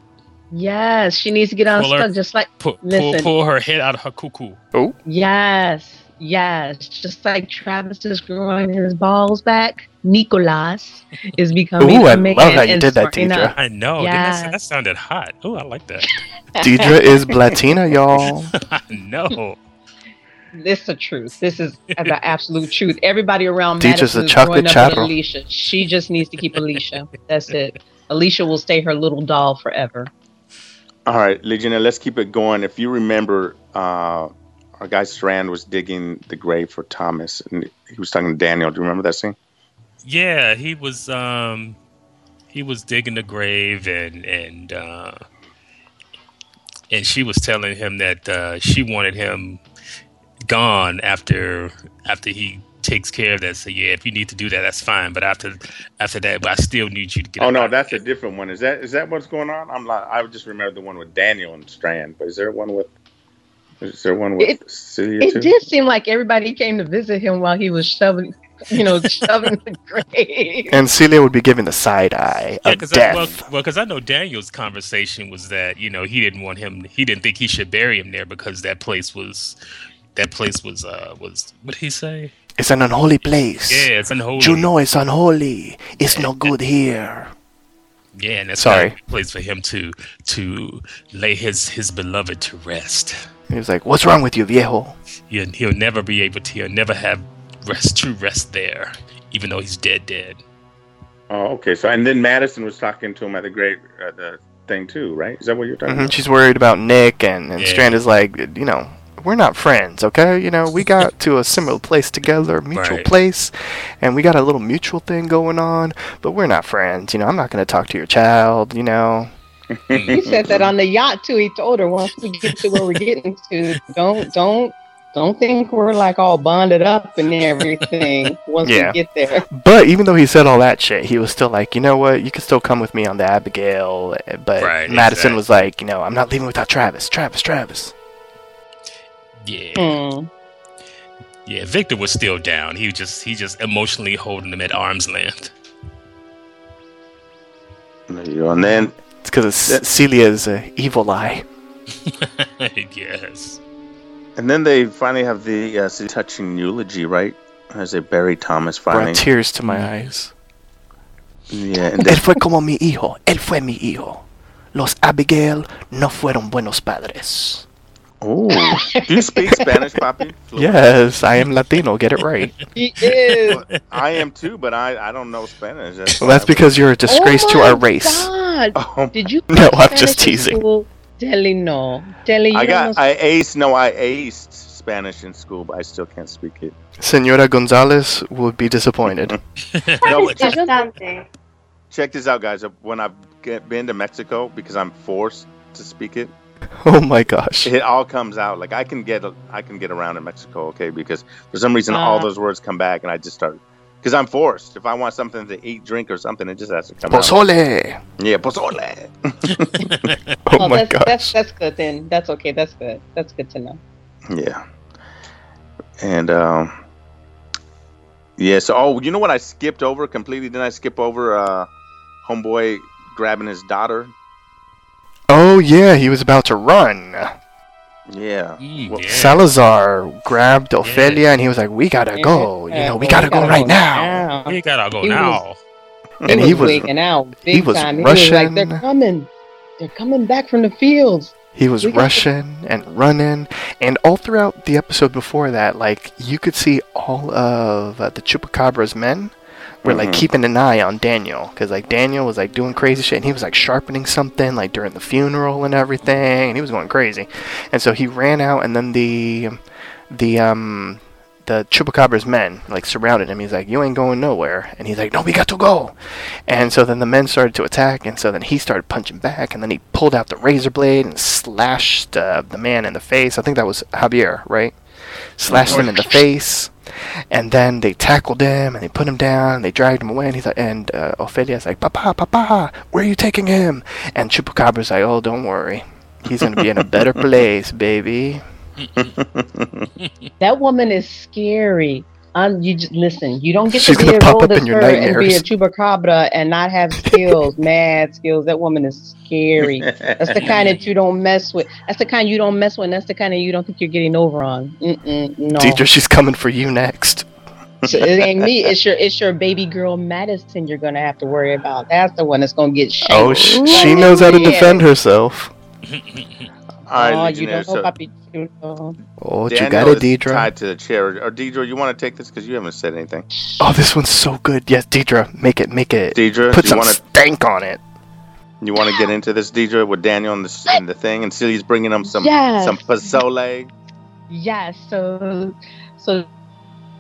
Yes, she needs to get Pull her- unstuck just like Pull, pull, pull her head out of her cuckoo. Oh, yes. Yes, just like Travis is growing his balls back, Nicolas is becoming Ooh, I a man. love how you did that, Serena- Deidre. I know. didn't that, that sounded hot. Oh, I like that. Deidre is Blatina, y'all. I know. This is the truth. This is the absolute truth. Everybody around Deidre's Madison a chocolate growing up with chattel. Alicia. She just needs to keep Alicia. That's it. Alicia will stay her little doll forever. All right, Legionnaire, let's keep it going. If you remember, uh, our guy Strand was digging the grave for Thomas, and he was talking to Daniel. Do you remember that scene? Yeah, he was um he was digging the grave and and uh and she was telling him that uh she wanted him gone after after he takes care of that. So yeah, if you need to do that, that's fine. But after after that, but I still need you to get. Oh no, that's a different one. Is that is that what's going on? I'm like, I just remember the one with Daniel and Strand, but is there one with? Is there one with It- Celia It too? did seem like everybody came to visit him while he was shoving, you know, shoving the grave. And Celia would be giving the side eye Yeah, of because I, well, death. well, 'cause I know Daniel's conversation was that you know he didn't want him. He didn't think he should bury him there because that place was that place was uh was what did he say? It's an unholy place. Yeah, it's unholy. You know it's unholy. It's no good here. Yeah, and that's Sorry. a place for him to to lay his his beloved to rest. He was like, "What's wrong with you, viejo?" He'll, he'll never be able to. He'll never have rest, true rest there, even though he's dead, dead. Oh, okay. So and then Madison was talking to him at the great uh, the thing too, right? Is that what you're talking hmm about? She's worried about Nick, and, and Yeah. Strand is like, you know, we're not friends, okay? You know, we got to a similar place together, mutual Right. place, and we got a little mutual thing going on, but we're not friends. You know, I'm not going to talk to your child, you know. He said that on the yacht too. He told her once we get to where we're getting to, don't don't don't think we're like all bonded up and everything once Yeah. we get there. But even though he said all that shit, he was still like, you know what? You can still come with me on the Abigail. eh, But Right, Madison exactly. was like, you know, I'm not leaving without Travis. Travis, Travis. Yeah, Hmm. yeah. Victor was still down. He was just he just emotionally holding him at arm's length. There you go. And then It's because That- Celia's uh, evil eye. yes. and then they finally have the uh, touching eulogy, right? As they bury Thomas Brought finally. tears to my eyes. Yeah, and Él fue como mi hijo. Él fue mi hijo. Los Abigail no fueron buenos padres. Oh, do you speak Spanish, Papi? Yes, I am Latino. Get it right. He is. I am too, but I, I don't know Spanish. That's Well, that's I- because you're a disgrace oh to our race. Oh God. Oh, Did you? No, I'm Spanish just teasing. school? Telly no. Telly, you I don't got know- I aced no, I aced Spanish in school, but I still can't speak it. Senora Gonzalez would be disappointed. No, That check, check this out, guys. When I've been to Mexico because I'm forced to speak it, oh my gosh. it all comes out. Like I can get I can get around in Mexico, okay? Because for some reason all Ah. those words come back, and I just start because I'm forced. If I want something to eat, drink, or something, it just has to come out. Pozole. Yeah, pozole. Oh, Oh, my that's, gosh. that's that's good then. That's okay. That's good. That's good to know. Yeah. And um Yeah, so oh you know what I skipped over completely? Didn't I skip over uh homeboy grabbing his daughter? Oh yeah, he was about to run. Yeah. Well, yeah. Salazar grabbed Ophelia and he was like, "We gotta go. You know, we gotta go right now." we gotta go He now. And he was wigging out big he was time. He was like, "They're Russian. coming. They're coming back from the fields." He was We got rushing and running, and all throughout the episode before that, like you could see all of uh, the Chupacabra's men were like Mhm. keeping an eye on Daniel, because like Daniel was like doing crazy shit, and he was like sharpening something like during the funeral and everything, and he was going crazy, and so he ran out, and then the the um the Chupacabra's men like surrounded him. He's like, "You ain't going nowhere," and he's like, "No, we got to go." And so then the men started to attack, and so then he started punching back, and then he pulled out the razor blade and slashed uh, the man in the face. I think that was Javier, right? Slashed him in the face, and then they tackled him and they put him down and they dragged him away. And he's like, and uh, Ophelia's like, "Papa, Papa, where are you taking him?" And Chupacabra's like, "Oh, don't worry, he's gonna be in a better place, baby." That woman is scary. You just listen. You don't get She's to be a pop roll up in your her and be a nightmares. chupacabra and not have skills, mad skills. That woman is scary. That's the kind that you don't mess with. That's the kind you don't mess with. And that's the kind of you don't think you're getting over on. Mm-mm, no, Deidre, she's coming for you next. So it ain't me. It's your it's your baby girl Madison. You're gonna have to worry about. That's the one that's gonna get shanked. Oh, sh- she knows how to defend herself. All right, oh, you Legionnaire, don't know, so Papi Chulo. Oh, you got it, Deidre. tied to the chair. Or Deidre, you want to take this because you haven't said anything. Oh, this one's so good. Yes, Deidre, make it, make it. Deidre, Put do you some want to stank on it. you want to get into this, Deidre, with Daniel and the and the thing, and Celia's bringing him some Yes. some pozole. Yes, so so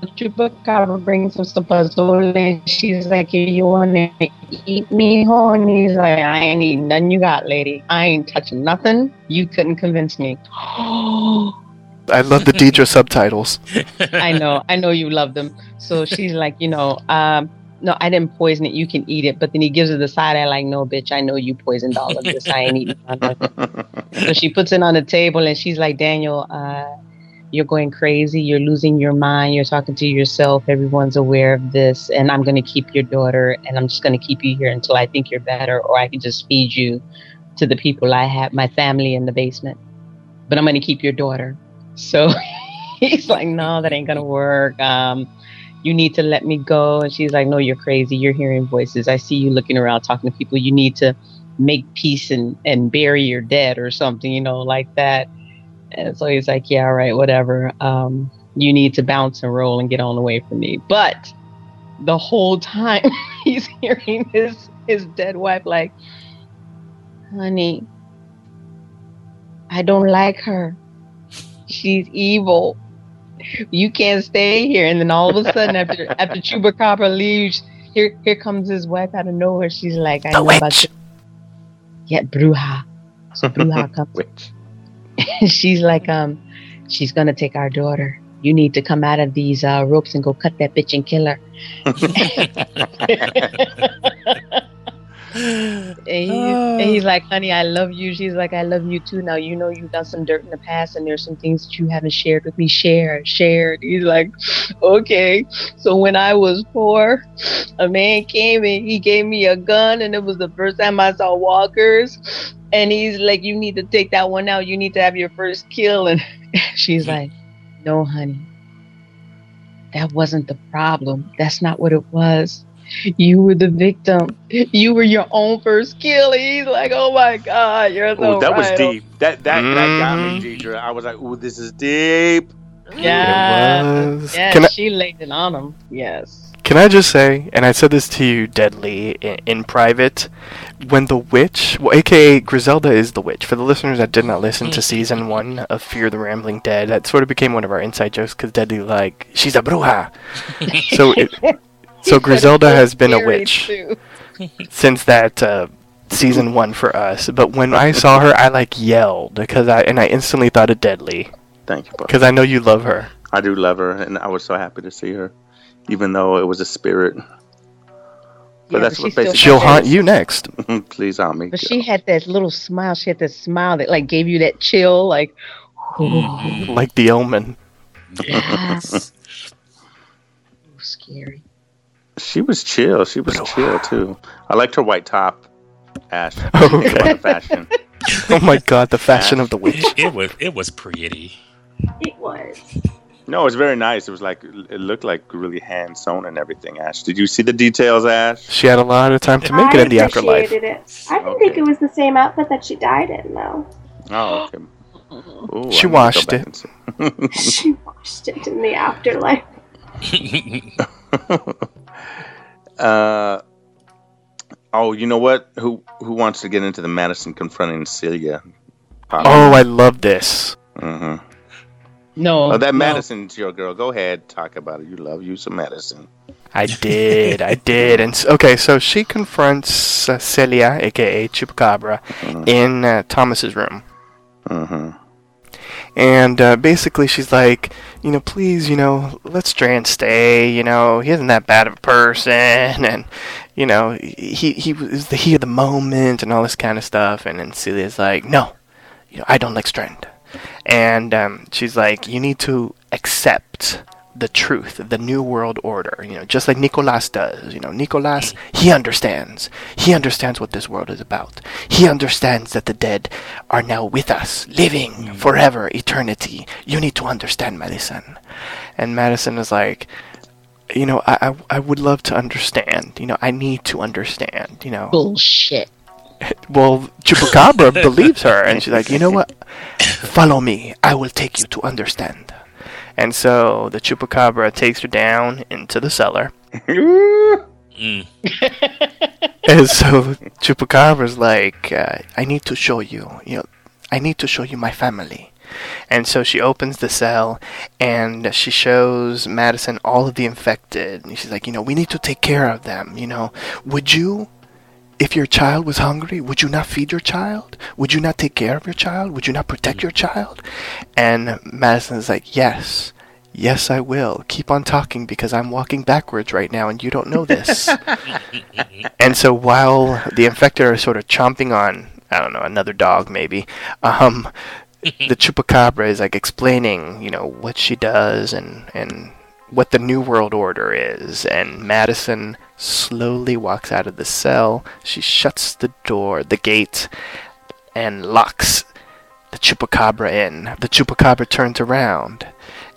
Chupacabra brings him some pozole and she's like, You wanna eat me, ho? And he's like, I ain't eating nothing you got, lady. I ain't touching nothing. You couldn't convince me. I love the Deidre subtitles. I know, I know you love them. So she's like, you know, um, no, I didn't poison it. You can eat it. But then he gives her the side eye, like, no, bitch, I know you poisoned all of this. I ain't eating none of it. So she puts it on the table and she's like, Daniel, uh, you're going crazy. You're losing your mind. You're talking to yourself. Everyone's aware of this. And I'm going to keep your daughter and I'm just going to keep you here until I think you're better or I can just feed you to the people I have, my family in the basement. But I'm going to keep your daughter. So he's like, no, that ain't going to work. Um, you need to let me go. And she's like, no, you're crazy. You're hearing voices. I see you looking around talking to people. You need to make peace and, and bury your dead or something, you know, like that. And so he's like, yeah, right, whatever. Um, you need to bounce and roll and get on away from me. But the whole time he's hearing his his dead wife like, honey, I don't like her. She's evil. You can't stay here. And then all of a sudden, after after Chupacabra leaves, here here comes his wife out of nowhere. She's like, I The know about witch. you. Yeah, Bruja. So Bruja comes Which she's like, um, she's gonna take our daughter. You need to come out of these uh, ropes and go cut that bitch and kill her. And, he's, and he's like, honey, I love you. She's like, I love you too. Now you know you've done some dirt in the past, and there's some things that you haven't shared with me. Share, shared. He's like, okay. So when I was poor, a man came and he gave me a gun, and it was the first time I saw walkers. And he's like, you need to take that one out. You need to have your first kill. And she's like, no, honey, that wasn't the problem. That's not what it was. You were the victim. You were your own first kill. And he's like, oh my God, you're so Ooh, that was deep. That that that got me, Mhm. Deidre. I was like, ooh, this is deep. Yeah. It. Yes, Can I, she laid it on him. Yes. can I just say, and I said this to you, Deadly, in, in private, when the witch, well, aka Griselda is the witch. For the listeners that did not listen to season one of Fear the Rambling Dead, that sort of became one of our inside jokes because Deadly like she's a bruja. so it, so Griselda has been a witch since that uh, season one for us. But when I saw her, I like yelled because I and I instantly thought of Deadly Thank you, because I know you love her. I do love her, and I was so happy to see her, even though it was a spirit. Yeah, that's but what she still basically- She'll haunt that- you next. Please haunt me. But she had that little smile. She had that smile that like gave you that chill. Like, like the omen. Yes. ooh, scary. She was chill. She was chill too. I liked her white top. Ash. Okay. The fashion. Oh my god, the fashion of the witch. It, it was it was pretty. It was. No, it was very nice. It was like it looked like really hand sewn and everything. Ash, did you see the details, Ash? She had a lot of time to make it in the afterlife. it. I didn't Okay. think it was the same outfit that she died in, though. Oh, okay. Ooh, She I need to go washed it. she washed it in the afterlife. Uh, oh, you know what? Who who wants to get into the Madison confronting Celia? Oh, I love this. hmm No. Oh, that no. Madison's your girl. Go ahead, talk about it. You love you some Madison. I did, I did. And okay, so she confronts uh, Celia, aka Chupacabra, Mhm. in uh, Thomas's room. hmm And uh, basically, she's like, you know, please, you know, let Strand stay. You know, he isn't that bad of a person, and you know, he he was the heat of the moment and all this kind of stuff. And then Celia's like, no, you know, I don't like Strand. And um, she's like, you need to accept the truth, the new world order, you know, just like Nicolas does. You know, Nicolas, he understands. He understands what this world is about. He understands that the dead are now with us, living mm. forever, eternity. You need to understand, Madison. And Madison is like, you know, I, I, I would love to understand. You know, I need to understand. You know, Bullshit. well, Chupacabra believes her, and she's like, you know what? Follow me. I will take you to understand. And so the Chupacabra takes her down into the cellar. Mm. And so Chupacabra's like, uh, I need to show you, you know, I need to show you my family. And so she opens the cell and she shows Madison all of the infected. And she's like, you know, we need to take care of them. You know, would you, if your child was hungry, would you not feed your child? Would you not take care of your child? Would you not protect your child? And Madison is like, yes. Yes, I will. Keep on talking because I'm walking backwards right now and you don't know this. and so while the infected are sort of chomping on, I don't know, another dog maybe, um, the chupacabra is like explaining, you know, what she does and and what the new world order is. And Madison slowly walks out of the cell. She shuts the door, the gate, and locks the chupacabra in. The chupacabra turns around,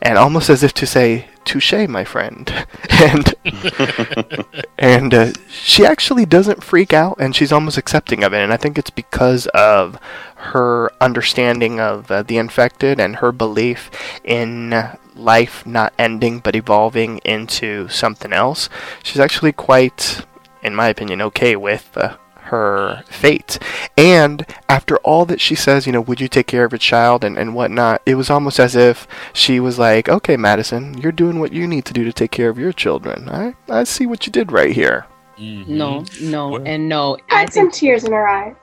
and almost as if to say, "Touche, my friend," and and uh, she actually doesn't freak out, and she's almost accepting of it. And I think it's because of her understanding of uh, the infected and her belief in life not ending but evolving into something else. She's actually quite, in my opinion, okay with. Uh, her fate. And after all that she says, you know, would you take care of your child and, and whatnot, it was almost as if she was like, okay, Madison, you're doing what you need to do to take care of your children. I, I see what you did right here. Mm-hmm. No, no, What? and no. I Had some tears in her eyes.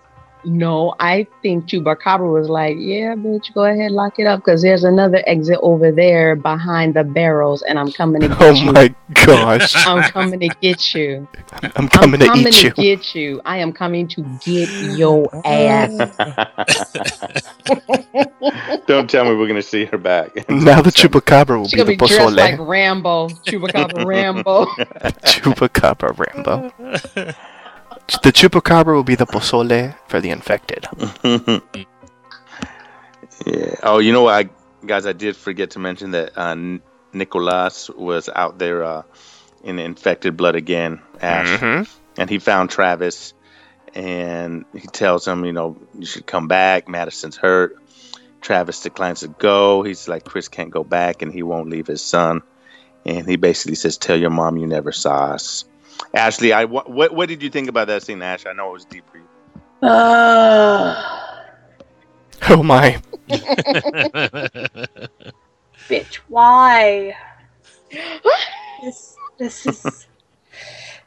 No. I think Chupacabra was like, "Yeah, bitch, go ahead, lock it up, because there's another exit over there behind the barrels, and I'm coming to oh get Oh you. my gosh. I'm coming to get you. I'm coming I'm to coming eat to you. get you. I am coming to get your ass. Don't tell me we're gonna see her back. Now the chupacabra will She's be gonna the be dressed like. Rambo, Chupacabra Rambo. chupacabra Rambo. The chupacabra will be the pozole for the infected. yeah. Oh, you know what, I, guys? I did forget to mention that uh, Nicolas was out there uh, in infected blood again, Ash, Mhm. and he found Travis, and he tells him, you know, you should come back. Madison's hurt. Travis declines to go. He's like, Chris can't go back, and he won't leave his son. And he basically says, "Tell your mom you never saw us." Ashley, I what what, what did you think about that scene, Ash? I know it was deep for you. Uh, Oh my. bitch, why? This this is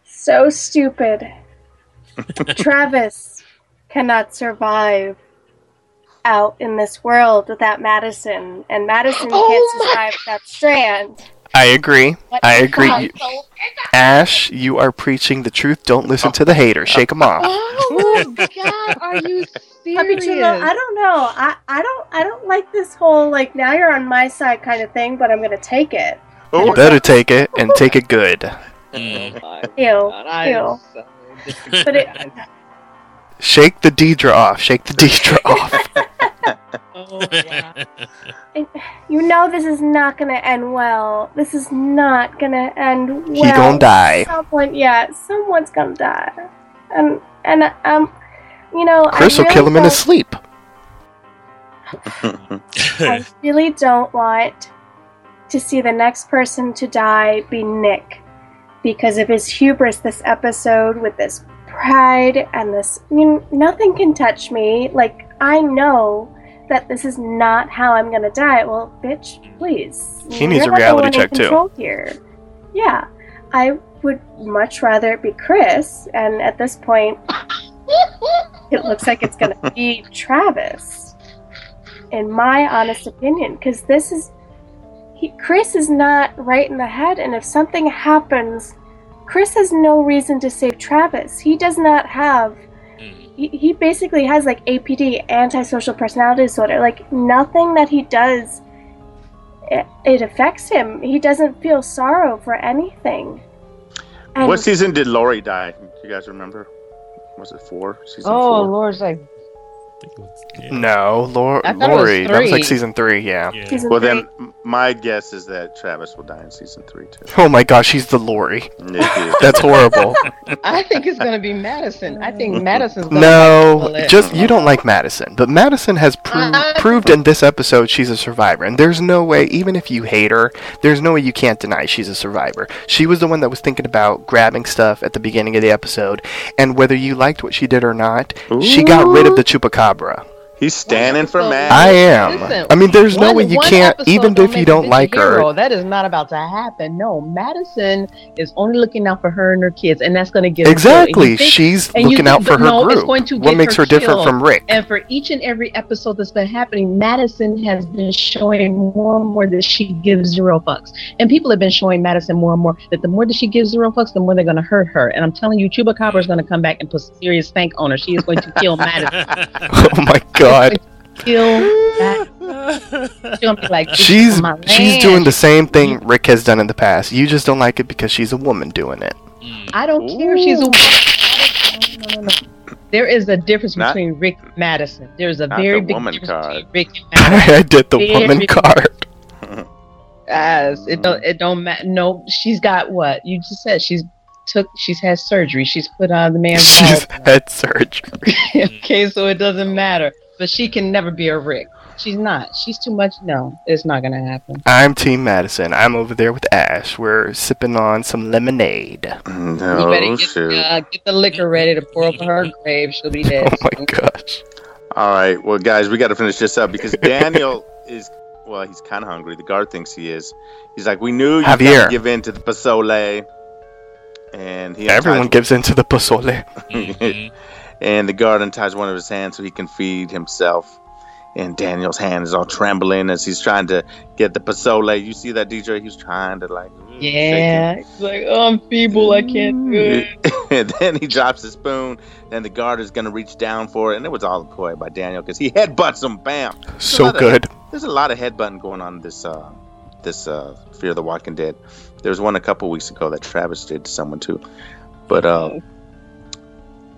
so stupid. Travis cannot survive out in this world without Madison, and Madison Oh can't my- survive without Strand. I agree. What I agree. You- Ash, you are preaching the truth. Don't listen to the haters. Shake them off. Oh my god, are you Puppy Chulo, serious? I don't know. I, I don't I don't like this whole like now you're on my side kind of thing, but I'm gonna take it. You better take it and take it good. Mm. Ew, ew. But it, Shake the Deidre off. Shake the Deidre off. Oh, wow. you know this is not gonna end well. This is not gonna end well. He gonna die. Someone, yeah, someone's gonna die, and and um, you know, Chris I will kill him in his sleep. I really don't want to see the next person to die be Nick because of his hubris this episode with this pride and this you know, nothing can touch me like I know that this is not how I'm gonna die. Well, bitch, please. He needs a not the reality one in check, too. Here, yeah, I would much rather it be Chris, and at this point, it looks like it's gonna be Travis in my honest opinion because this is he, chris is not right in the head and if something happens chris has no reason to save travis he does not have. He, he basically has like apd antisocial personality disorder like nothing that he does it, it affects him. He doesn't feel sorrow for anything. And What season did Lori die? Do You guys remember? Was it four? Season Oh, four. Lord's like, yeah. No, Lor- I it was Lori. That was like season three. Yeah. Yeah. season Well, three. then my guess is that Travis will die in season three too. Oh my gosh, he's the Lori. Yeah, he is. That's horrible. I think it's gonna be Madison. I think Madison's gonna no, bite just you don't like Madison, but Madison has pro- I- proved in this episode she's a survivor, and there's no way, even if you hate her, there's no way you can't deny she's a survivor. She was the one that was thinking about grabbing stuff at the beginning of the episode, and whether you liked what she did or not, she got rid of the chupacabra. Chupacabra He's standing for episode- Matt. I am. Listen, I mean, there's no one- way you can't, even if you don't like her. hero. That is not about to happen. No, Madison is only looking out for her and her kids, and that's going to get her killed. Exactly, you think- she's looking think out for that- her no, it's group. going to What get makes her, her different from Rick? And for each and every episode that's been happening, Madison has been showing more and more that she gives zero fucks. And people have been showing Madison more and more that the more that she gives zero fucks, the more they're going to hurt her. And I'm telling you, Chupacabra is going to come back and put serious stank on her. She is going to kill Madison. Oh my god. Kill Madison. She's going to be like, She's she's land." doing the same thing Rick has done in the past. You just don't like it because she's a woman doing it. I don't care if she's a woman. No, no, no, no. There is a difference Not- between Rick and Madison. There's a very the big woman difference card. between Rick and Madison. I did the Very woman card. Yes, it don't it don't matter. No, she's got what you just said. She's took. She's had surgery. She's put on the man's. She's had surgery. okay, so it doesn't matter. But she can never be a Rick. She's not. She's too much. No, it's not gonna happen. I'm Team Madison. I'm over there with Ash. We're sipping on some lemonade. you better No, get, shoot. uh, get the liquor ready to pour over her grave. She'll be dead. Oh my gosh. All right, well, guys, we got to finish this up because Daniel is, well, he's kind of hungry. The guard thinks he is. He's like, we knew you would give in to the pozole, and he Everyone gives in to the pozole. And the guard unties one of his hands so he can feed himself. And Daniel's hand is all trembling as he's trying to get the pozole. You see that DJ? He's trying to like, Yeah, it's like oh, I'm feeble. I can't do it. and then he drops the spoon. Then the guard is gonna reach down for it, and it was all a ploy by Daniel because he headbutts him. Bam! So Another- good. There's a lot of headbutting going on this uh this uh Fear the Walking Dead. There was one a couple weeks ago that Travis did to someone too. But uh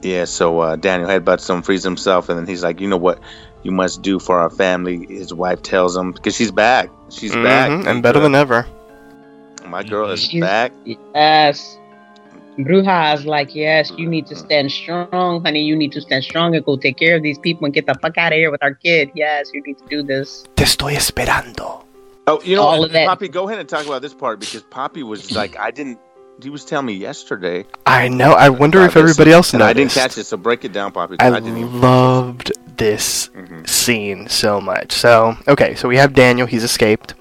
yeah, so uh Daniel headbutts him, frees himself, and then he's like, you know what you must do for our family. His wife tells him because she's back. She's back. Mhm, And better than ever. my girl is She's- back. Yes. Bruja is like, yes, you need to stand strong, honey. You need to stand strong and go take care of these people and get the fuck out of here with our kid. Yes, you need to do this. Te estoy esperando. Oh, you know, All of that. Poppy, go ahead and talk about this part because Poppy was like, I didn't. He was telling me yesterday. I know. I wonder if everybody else noticed. I didn't catch it, so break it down, Poppy. I I, didn't even. loved this Mhm. scene so much. So, okay, so we have Daniel. He's escaped.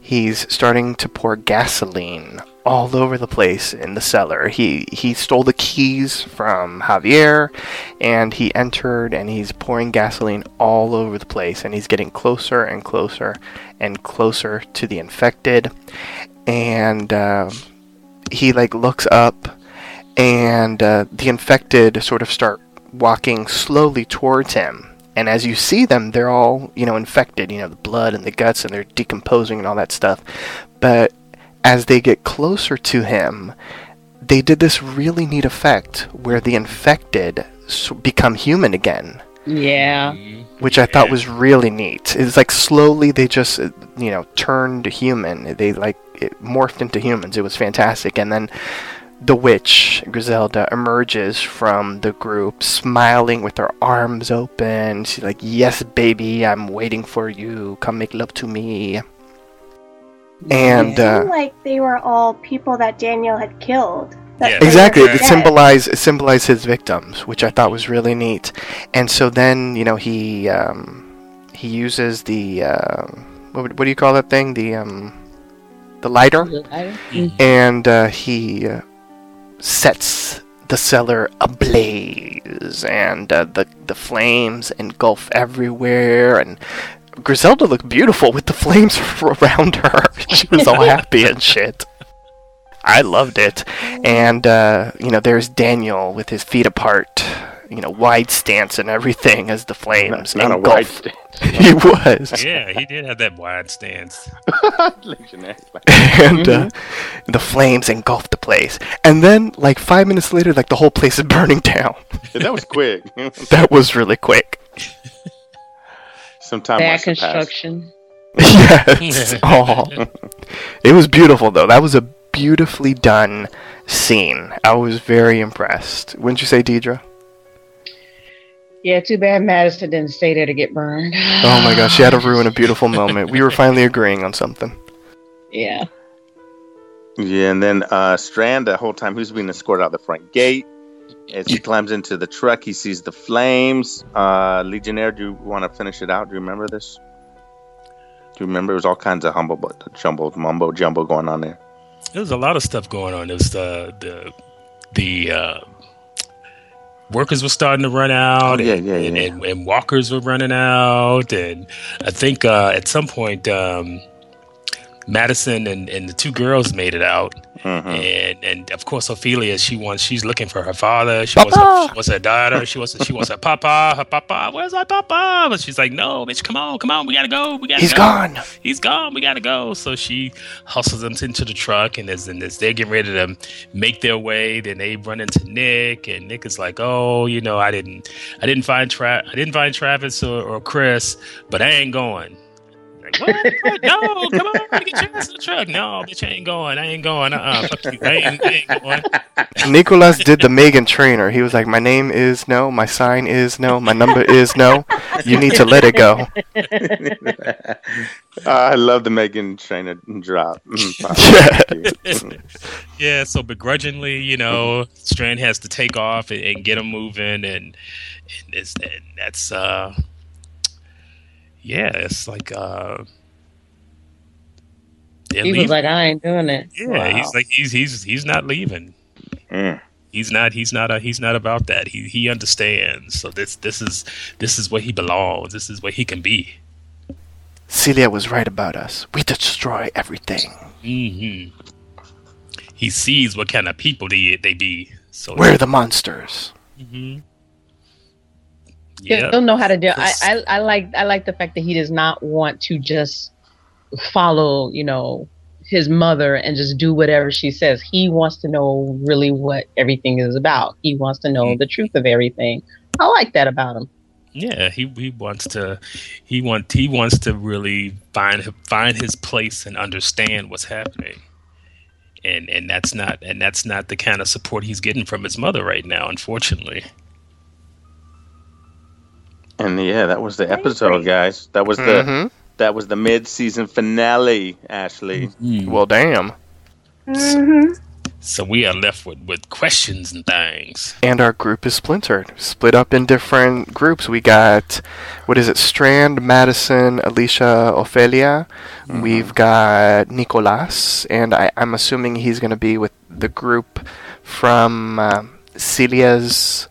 He's starting to pour gasoline all over the place in the cellar. He he stole the keys from Javier, and he entered and he's pouring gasoline all over the place. And he's getting closer and closer and closer to the infected. And uh, he like looks up, and uh, the infected sort of start walking slowly towards him. And as you see them, they're all, you know, infected, you know, the blood and the guts, and they're decomposing and all that stuff. But as they get closer to him, they did this really neat effect where the infected become human again, Yeah. Mhm. which I thought was really neat. It's like slowly they just, uh, you know, turned human. They like it morphed into humans. It was fantastic. And then the witch, Griselda, emerges from the group, smiling with her arms open. She's like, Yes, baby, I'm waiting for you. Come make love to me. And, uh, seemed like they were all people that Daniel had killed. That Yeah. exactly, were it symbolized, it symbolized his victims, which I thought was really neat. And so then, you know, he, um, he uses the, uh, what, what do you call that thing? The, um, the lighter? Mhm. and uh, he uh, sets the cellar ablaze, and uh, the the flames engulf everywhere. And Griselda looked beautiful with the flames around her. she was all happy and shit. I loved it, and uh, you know, there's Daniel with his feet apart, you know wide stance and everything as the flames Not a wide engulfed. stance. he was, Yeah, he did have that wide stance. And uh, the flames engulfed the place. And then, like five minutes later, like the whole place is burning down. Yeah, that was quick. That was really quick. Some time Bad must have passed. construction. yes. Oh, it was beautiful though. That was a beautifully done scene. I was very impressed. Wouldn't you say, Deidre? Yeah, too bad Madison didn't stay there to get burned. Oh my gosh, she had to ruin a beautiful moment. We were finally agreeing on something. Yeah. Yeah, and then uh, Strand, the whole time, who's being escorted out the front gate. As he climbs into the truck, he sees the flames. Uh, Legionnaire, do you want to finish it out? Do you remember this? Do you remember? It was all kinds of humble, jumble, mumbo jumbo going on there. There was a lot of stuff going on. There was the the the uh, workers were starting to run out, Oh, yeah, and, yeah, yeah. And, and walkers were running out, and I think uh, at some point um, Madison and, and the two girls made it out, Mhm. and and of course Ophelia she wants she's looking for her father, she wants her, she wants her daughter, she wants she wants her papa, her papa, where's my papa? But she's like, no, bitch, come on, come on, we gotta go, we gotta He's go gone. he's gone. We gotta go. So she hustles them into the truck, and as, and as they're getting ready to make their way, then they run into Nick, and Nick is like, "Oh, you know, I didn't, I didn't find Tra- I didn't find Travis or, or Chris, but I ain't going." Like, what? What? No, come on, get your ass in the truck. No, bitch, I ain't going. I ain't going. Uh, uh fuck you. I ain't, I ain't going. Nicholas did the Meghan Trainor. He was like, "My name is no, my sign is no, my number is no. You need to let it go." Uh, I love the Meghan Trainor drop. Mm, pop. Yeah. Yeah, so begrudgingly, you know, Strand has to take off and, and get him moving, and, and, and that's, uh, yeah, it's like, uh, they're He was like, I ain't doing it. yeah, Wow. he's like, he's he's he's not leaving. Mm. He's not. He's not. A, he's not about that. He he understands. So this this is this is where he belongs. This is where he can be. Celia was right about us. We destroy everything. hmm He sees what kind of people they they be. So We're the monsters. hmm He'll- He'll know how to do. I, I I like I like the fact that he does not want to just follow, you know, his mother and just do whatever she says. He wants to know really what everything is about. He wants to know mm-hmm. the truth of everything. I like that about him. Yeah, he, he wants to he want he wants to really find find his place and understand what's happening. And and that's not and that's not the kind of support he's getting from his mother right now, unfortunately. And yeah, that was the episode, guys. That was the Mhm. that was the mid season finale. Ashley, Well, damn. Mm-hmm. So we are left with, with questions and things. And our group is splintered, split up in different groups. We got, what is it, Strand, Madison, Alicia, Ophelia. We've got Nicolas, and I, I'm assuming he's going to be with the group from uh, Celia's,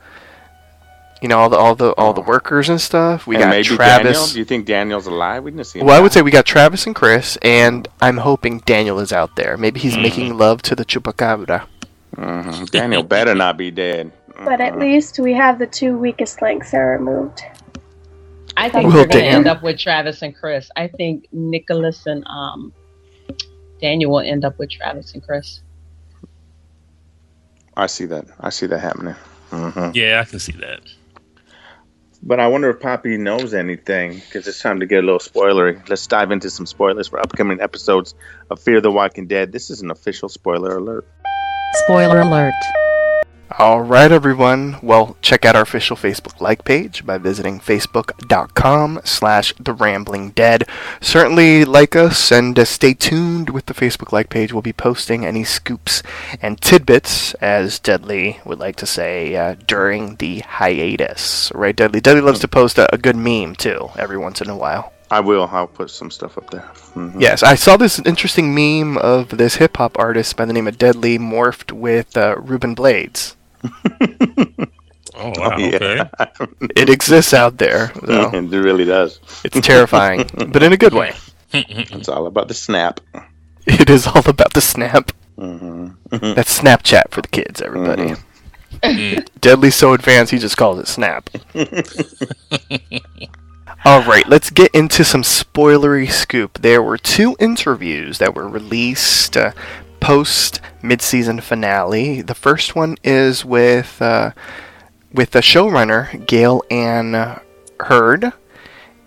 you know, all the all the all the workers and stuff. We and got maybe Daniel. Travis. Do you think Daniel's alive? We didn't see him. Well, I would say we got Travis and Chris, and I'm hoping Daniel is out there. Maybe he's making love to the chupacabra. Mhm. Daniel better not be dead. But at Mhm. least we have the two weakest links are removed. I think Well, we're going to end up with Travis and Chris. I think Nicholas and um, Daniel will end up with Travis and Chris. I see that. I see that happening. hmm Yeah, I can see that. But I wonder if Poppy knows anything because it's time to get a little spoilery. Let's dive into some spoilers for upcoming episodes of Fear the Walking Dead. This is an official spoiler alert. Spoiler alert. All right, everyone. Well, check out our official Facebook like page by visiting facebook.com slash the rambling dead. Certainly like us and uh, stay tuned with the Facebook like page. We'll be posting any scoops and tidbits, as Deadly would like to say, uh, during the hiatus. Right, Deadly? Deadly loves to post a, a good meme, too, every once in a while. I will. I'll put some stuff up there. Mhm. Yes, I saw this interesting meme of this hip hop artist by the name of Deadly morphed with uh, Ruben Blades. Oh wow, yeah. It exists out there. So. it really does. It's terrifying, but in a good way. It's all about the snap. It is all about the snap. hmm That's Snapchat for the kids, everybody. Deadly so advanced, he just calls it Snap. All right, let's get into some spoilery scoop. There were two interviews that were released uh, post mid-season finale. The first one is with uh, with the showrunner Gale Anne Hurd,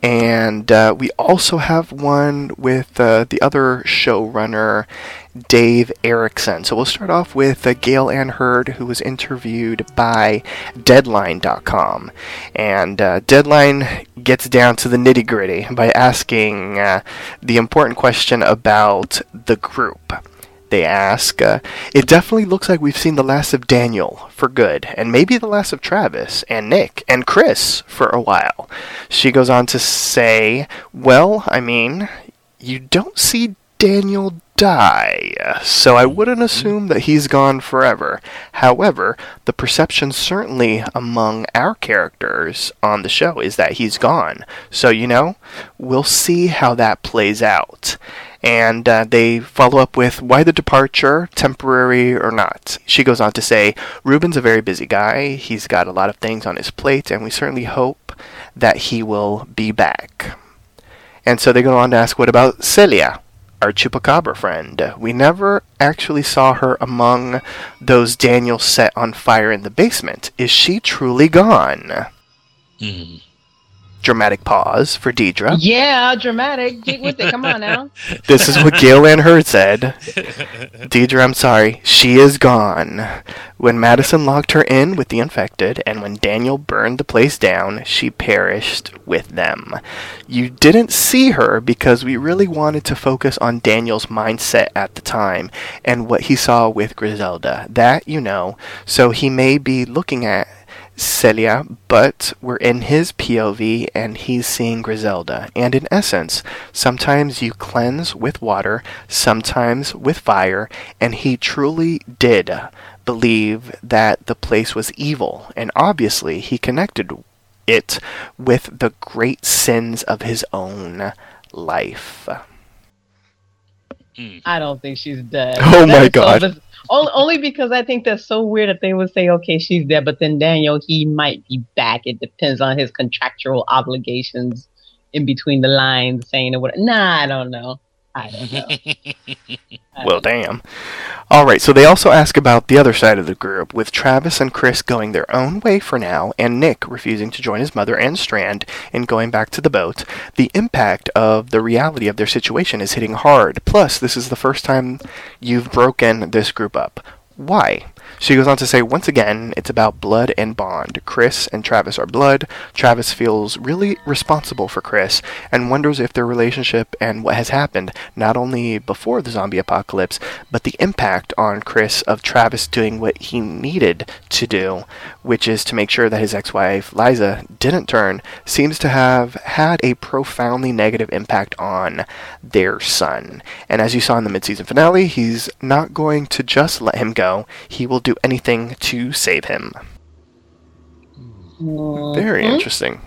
and uh, we also have one with uh, the other showrunner Dave Erickson. So we'll start off with uh, Gale Anne Hurd, who was interviewed by Deadline.com. And uh, Deadline gets down to the nitty gritty by asking uh, the important question about the group. They ask, uh, It definitely looks like we've seen the last of Daniel for good, and maybe the last of Travis, and Nick, and Chris for a while. She goes on to say, Well, I mean, you don't see Daniel die, so I wouldn't assume that he's gone forever. However, the perception certainly among our characters on the show is that he's gone. So, you know, we'll see how that plays out. And uh, they follow up with why the departure, temporary or not. She goes on to say, Ruben's a very busy guy. He's got a lot of things on his plate, and we certainly hope that he will be back. And so they go on to ask, what about Celia? our chupacabra friend. We never actually saw her among those Daniel set on fire in the basement. Is she truly gone? Hmm. Dramatic pause for Deidre. Yeah, dramatic. Get with it. Come on now. This is what Gale Anne Hurd said. Deidre, I'm sorry. She is gone. When Madison locked her in with the infected, and when Daniel burned the place down, she perished with them. You didn't see her because we really wanted to focus on Daniel's mindset at the time and what he saw with Griselda. That you know. So he may be looking at Celia, but we're in his POV and he's seeing Griselda. And in essence, sometimes you cleanse with water, sometimes with fire, and he truly did believe that the place was evil. And obviously, he connected it with the great sins of his own life. Hmm. I don't think she's dead. Oh That my is so God. biz- only, only because I think that's so weird that they would say, okay, she's dead, but then Daniel, he might be back. It depends on his contractual obligations in between the lines saying or what. Nah, I don't know. I don't know. Well, damn. All right, so they also ask about the other side of the group, with Travis and Chris going their own way for now, and Nick refusing to join his mother and Strand in going back to the boat. The impact of the reality of their situation is hitting hard. Plus, this is the first time you've broken this group up. Why? She goes on to say, once again, it's about blood and bond. Chris and Travis are blood. Travis feels really responsible for Chris and wonders if their relationship and what has happened, not only before the zombie apocalypse, but the impact on Chris of Travis doing what he needed to do, which is to make sure that his ex wife, Liza, didn't turn, seems to have had a profoundly negative impact on their son. And as you saw in the mid-season finale, he's not going to just let him go. He will do anything to save him. Very Mhm. interesting.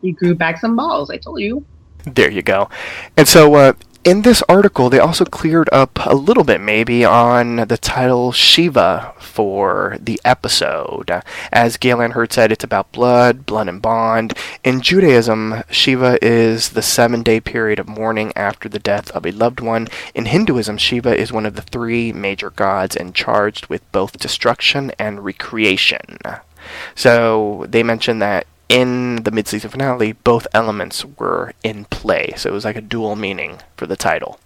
He grew back some balls. I told you. There you go. And so, uh, in this article, they also cleared up a little bit, maybe, on the title Shiva for the episode. As Gale Anne Hurd said, it's about blood, blood and bond. In Judaism, Shiva is the seven day period of mourning after the death of a loved one. In Hinduism, Shiva is one of the three major gods and charged with both destruction and recreation. So, they mentioned that in the mid-season finale, both elements were in play, so it was like a dual meaning for the title.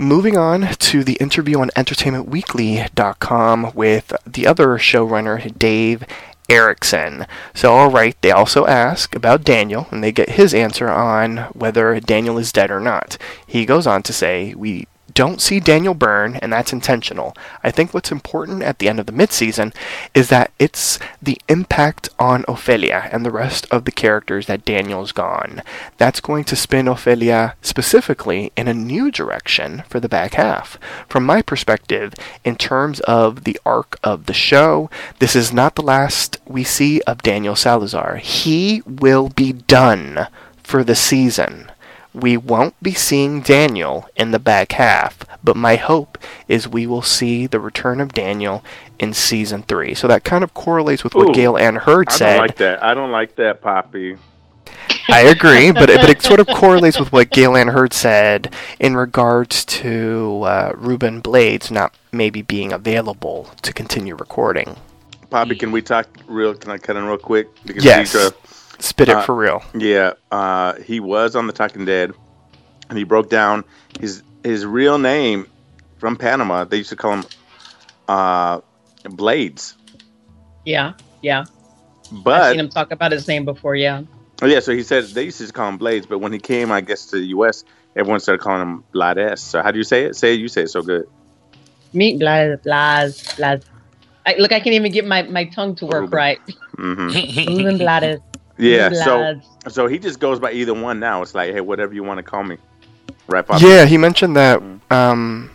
Moving on to the interview on EntertainmentWeekly.com with the other showrunner, Dave Erickson. So, alright, they also ask about Daniel, and they get his answer on whether Daniel is dead or not. He goes on to say, We don't see Daniel burn, and that's intentional. I think what's important at the end of the midseason is that it's the impact on Ofelia and the rest of the characters that Daniel's gone. That's going to spin Ofelia specifically in a new direction for the back half. From my perspective, in terms of the arc of the show, this is not the last we see of Daniel Salazar. He will be done for the season We won't be seeing Daniel in the back half, but my hope is we will see the return of Daniel in season three. So that kind of correlates with what Ooh, Gale Anne Hurd said. I don't like that. I don't like that, Poppy. I agree, but it, but it sort of correlates with what Gale Anne Hurd said in regards to uh, Ruben Blades not maybe being available to continue recording. Poppy, can we talk real? Can I cut in real quick? Because Yes. Deidre- Spit it Uh, for real. Yeah, uh, he was on the Talking Dead, and he broke down his his real name from Panama. They used to call him uh, Blades, Yeah, yeah. But I've seen him talk about his name before. Yeah. oh yeah. So he said they used to call him Blades, but when he came, I guess to the U.S., everyone started calling him Blades. So how do you say it? Say it. You say it so good. Meat blaz blaz blaz. I, look, I can't even get my, my tongue to work Ruben. right. hmm Ruben Blades. Yeah. So so he just goes by either one now. It's like hey, whatever you want to call me. Right, Poppy? Yeah, he mentioned that Mm. um,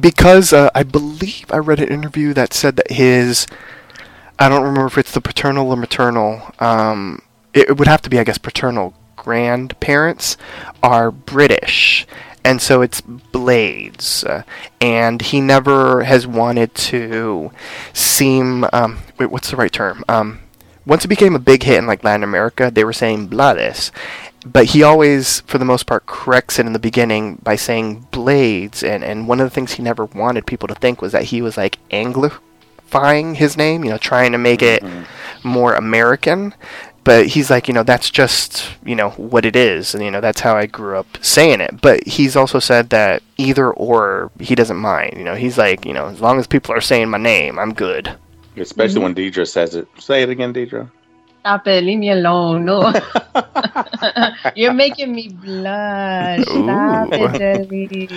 because uh, I believe I read an interview that said that his, I don't remember if it's the paternal or maternal, um, it, it would have to be, I guess, paternal grandparents are British. And so it's Blades. Uh, and he never has wanted to seem, um, wait, what's the right term? Um, once it became a big hit in like Latin America, they were saying Blades but he always, for the most part, corrects it in the beginning by saying blades. And, and one of the things he never wanted people to think was that he was like anglifying his name, you know, trying to make it mm-hmm. more American. But he's like, you know, that's just, you know, what it is. And, you know, that's how I grew up saying it. But he's also said that either or, he doesn't mind. You know, he's like, you know, as long as people are saying my name, I'm good. Especially mm-hmm. when Deidre says it. Say it again, Deidre. Stop it. Leave me alone. No. You're making me blush. Stop Ooh. it, Jelly.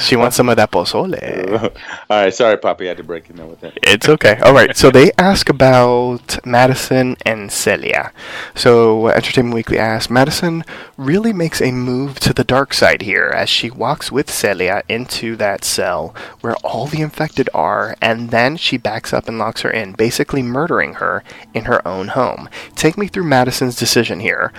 She wants some of that pozole. All right, sorry, Poppy. I had to break in there with that. It's okay. All right. So they ask about Madison and Celia. So Entertainment Weekly asks, Madison really makes a move to the dark side here as she walks with Celia into that cell where all the infected are, and then she backs up and locks her in, basically murdering her in her own home. Take me through Madison's decision here.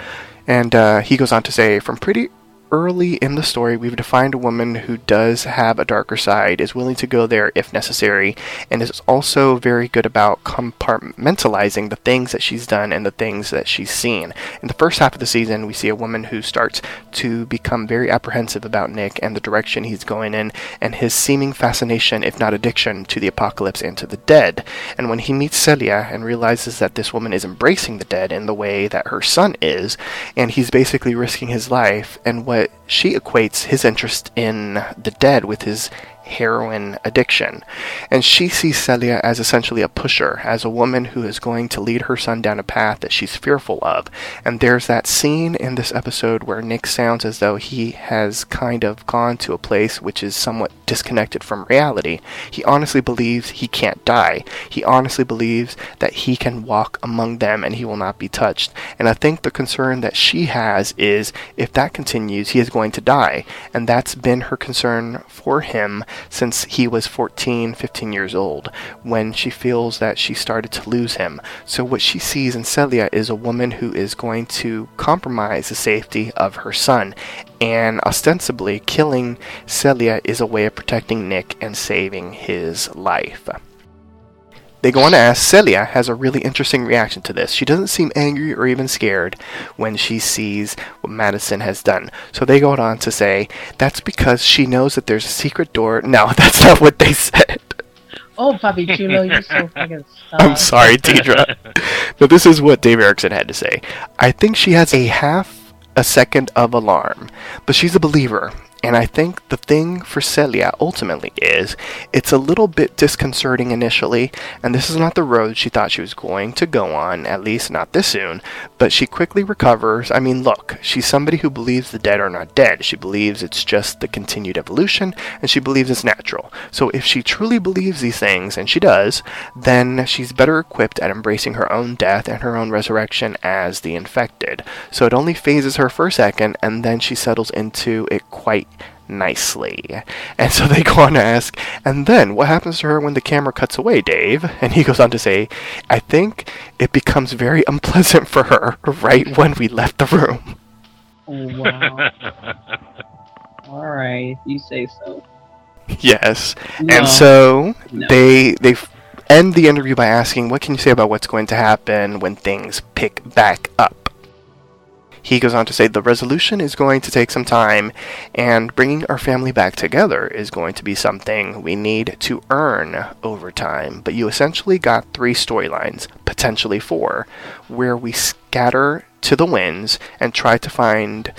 And uh, he goes on to say, from pretty early in the story, we've defined a woman who does have a darker side, is willing to go there if necessary, and is also very good about compartmentalizing the things that she's done and the things that she's seen. In the first half of the season, we see a woman who starts to become very apprehensive about Nick and the direction he's going in, and his seeming fascination, if not addiction, to the apocalypse and to the dead. And when he meets Celia and realizes that this woman is embracing the dead in the way that her son is, and he's basically risking his life, and what she equates his interest in the dead with his heroin addiction. And she sees Celia as essentially a pusher, as a woman who is going to lead her son down a path that she's fearful of. And there's that scene in this episode where Nick sounds as though he has kind of gone to a place which is somewhat disconnected from reality. He honestly believes he can't die. He honestly believes that he can walk among them and he will not be touched. And I think the concern that she has is if that continues, he is going to die. And that's been her concern for him since he was 14, 15 years old, when she feels that she started to lose him. So what she sees in Celia is a woman who is going to compromise the safety of her son. And ostensibly, killing Celia is a way of protecting Nick and saving his life. They go on to ask, Celia has a really interesting reaction to this. She doesn't seem angry or even scared when she sees what Madison has done. So they go on to say, that's because she knows that there's a secret door. No, that's not what they said. Oh, Bobby Chulo, you're so fucking I'm sorry, Deidre. but this is what Dave Erickson had to say. I think she has a half a second of alarm, but she's a believer. And I think the thing for Celia ultimately is it's a little bit disconcerting initially, and this is not the road she thought she was going to go on, at least not this soon, but she quickly recovers. I mean, look, she's somebody who believes the dead are not dead. She believes it's just the continued evolution, and she believes it's natural. So if she truly believes these things, and she does, then she's better equipped at embracing her own death and her own resurrection as the infected. So it only fazes her for a second, and then she settles into it quite nicely. And so they go on to ask, and then what happens to her when the camera cuts away, Dave? And he goes on to say, I think it becomes very unpleasant for her right when we left the room. Oh, wow. All right, you say so. Yes. No. And so No. they they end the interview by asking, "What can you say about what's going to happen when things pick back up?" He goes on to say, "The resolution is going to take some time, and bringing our family back together is going to be something we need to earn over time. But you essentially got three storylines, potentially four, where we scatter to the winds and try to find."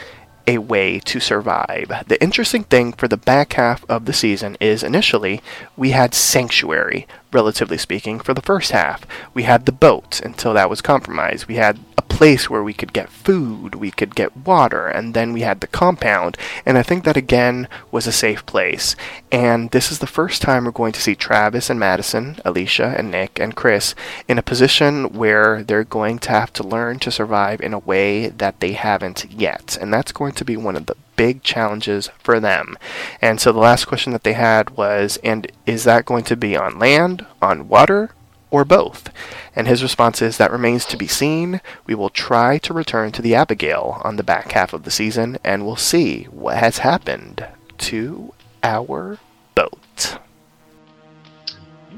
a way to survive. The interesting thing for the back half of the season is initially we had Sanctuary, relatively speaking, for the first half. We had the boat until that was compromised. We had a place where we could get food, we could get water, and then we had the compound. And I think that again was a safe place. And this is the first time we're going to see Travis and Madison, Alicia and Nick and Chris in a position where they're going to have to learn to survive in a way that they haven't yet. And that's going to be one of the big challenges for them. And so the last question that they had was and is that going to be on land, on water, or both? And his response is that remains to be seen. We will try to return to the Abigail on the back half of the season and we'll see what has happened to our boat.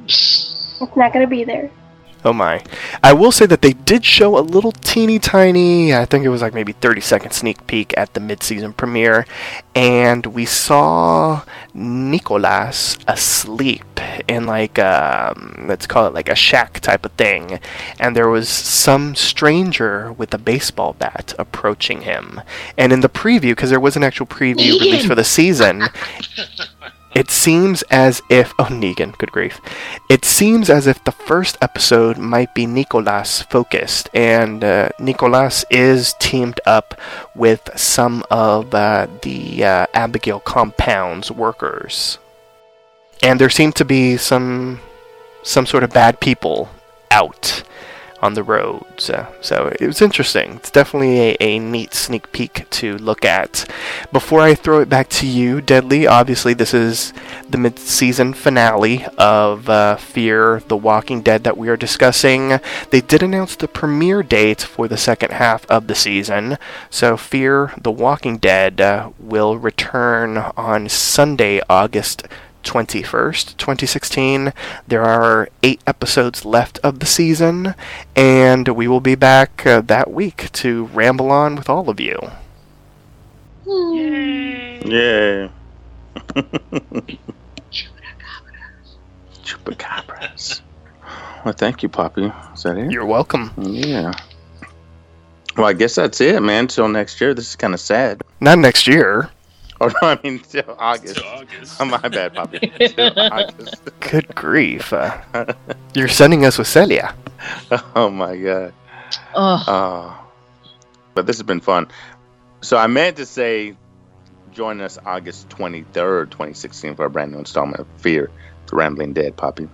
It's not gonna be there. Oh my. I will say that they did show a little teeny tiny, I think it was like maybe 30 second sneak peek at the mid season premiere, and we saw Nicolas asleep in like, um, let's call it like a shack type of thing, and there was some stranger with a baseball bat approaching him. And in the preview, because there was an actual preview released for the season, it seems as if oh Negan, good grief. It seems as if the first episode might be Nicolas focused, and uh, Nicolas is teamed up with some of uh, the uh, Abigail compound's workers, and there seem to be some some sort of bad people out on the roads. Uh, so it was interesting. It's definitely a, a neat sneak peek to look at. Before I throw it back to you, Deadly, obviously this is the mid season finale of uh, Fear the Walking Dead that we are discussing. They did announce the premiere date for the second half of the season. So Fear the Walking Dead uh, will return on Sunday, August 21st, 2016. There are eight episodes left of the season, and we will be back uh, that week to ramble on with all of you. Yay! Yeah. Chupacabras. Well, thank you, Poppy. Is that it? You're welcome. Yeah. Well, I guess that's it, man. Till next year. This is kind of sad. Not next year. Oh no, I mean till August. Till August. Oh, my bad, Poppy. till August. Good grief. Uh, you're sending us with Celia. Oh my god. Oh, Oh. But this has been fun. So I meant to say, join us August 23rd, 2016 for a brand new installment of Fear, the Rambling Dead, Poppy.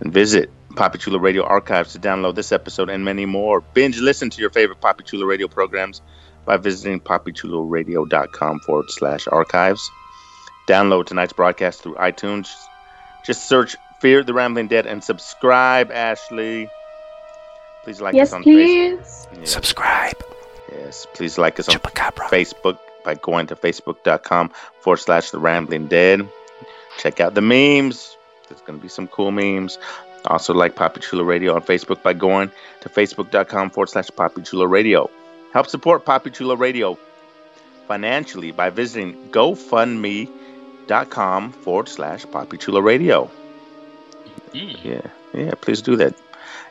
And visit Poppy Chula Radio archives to download this episode and many more. Binge listen to your favorite Poppy Chula Radio programs by visiting poppychularadio.com forward slash archives. Download tonight's broadcast through iTunes. Just search Fear the Rambling Dead and subscribe, Ashley. Please like yes, us on Facebook. please. Subscribe. Yes, please like us on Chupacabra. Facebook by going to facebook.com forward slash the rambling dead. Check out the memes. There's going to be some cool memes. Also, like Poppy Chula Radio on Facebook by going to facebook.com forward slash Poppy Chula Radio. Help support Poppy Chula Radio financially by visiting GoFundMe.com forward slash Poppy Chula Radio. Mm. Yeah, yeah, please do that.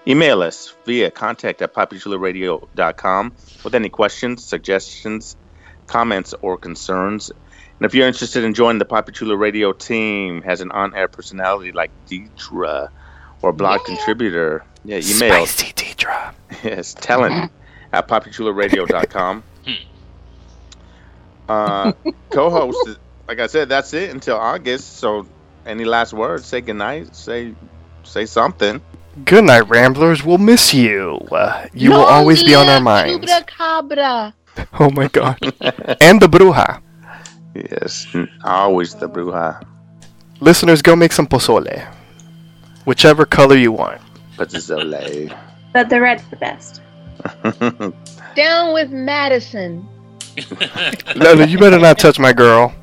Email us via contact at poppychularadio.com with any questions, suggestions, comments, or concerns. And if you're interested in joining the Poppy Chula Radio team, has an on-air personality like Deidre or blog contributor, yeah, you email Spicy Deidre. yes, talent at poppychularadio.com. uh, co-host, like I said, that's it until August. So, any last words? Say goodnight. Say, say something. Good night, Ramblers. We'll miss you. Uh, you will always be on our minds. Cabra. Oh my god. and the Bruja. Yes, always the bruja. Listeners, go make some pozole. Whichever color you want. Pazzole. But the red's the best. Down with Madison. no, no, you better not touch my girl.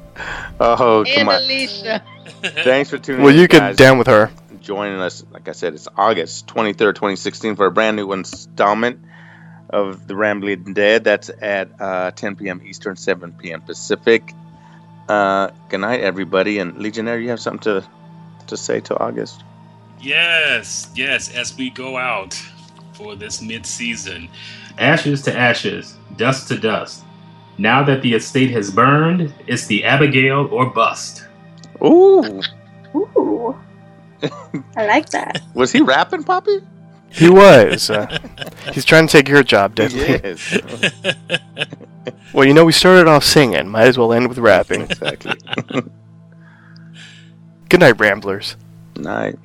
Oh, And come on. Alicia. Thanks for tuning Well, in. Well, you can guys. down with her. joining us. Like I said, it's August 23rd, 2016 for a brand new installment of The Rambling Dead. That's at uh, 10 p.m. Eastern, 7 p.m. Pacific. Uh, good night, everybody. And Legionnaire, you have something to, to say to August? Yes, yes, as we go out for this mid season. Ashes to ashes, dust to dust. Now that the estate has burned, it's the Abigail or bust. Ooh. Ooh. I like that. Was he rapping, Poppy? He was. Uh, he's trying to take your job, Deadly. Yes. Well, you know, we started off singing. Might as well end with rapping. exactly. Good night, Ramblers. night.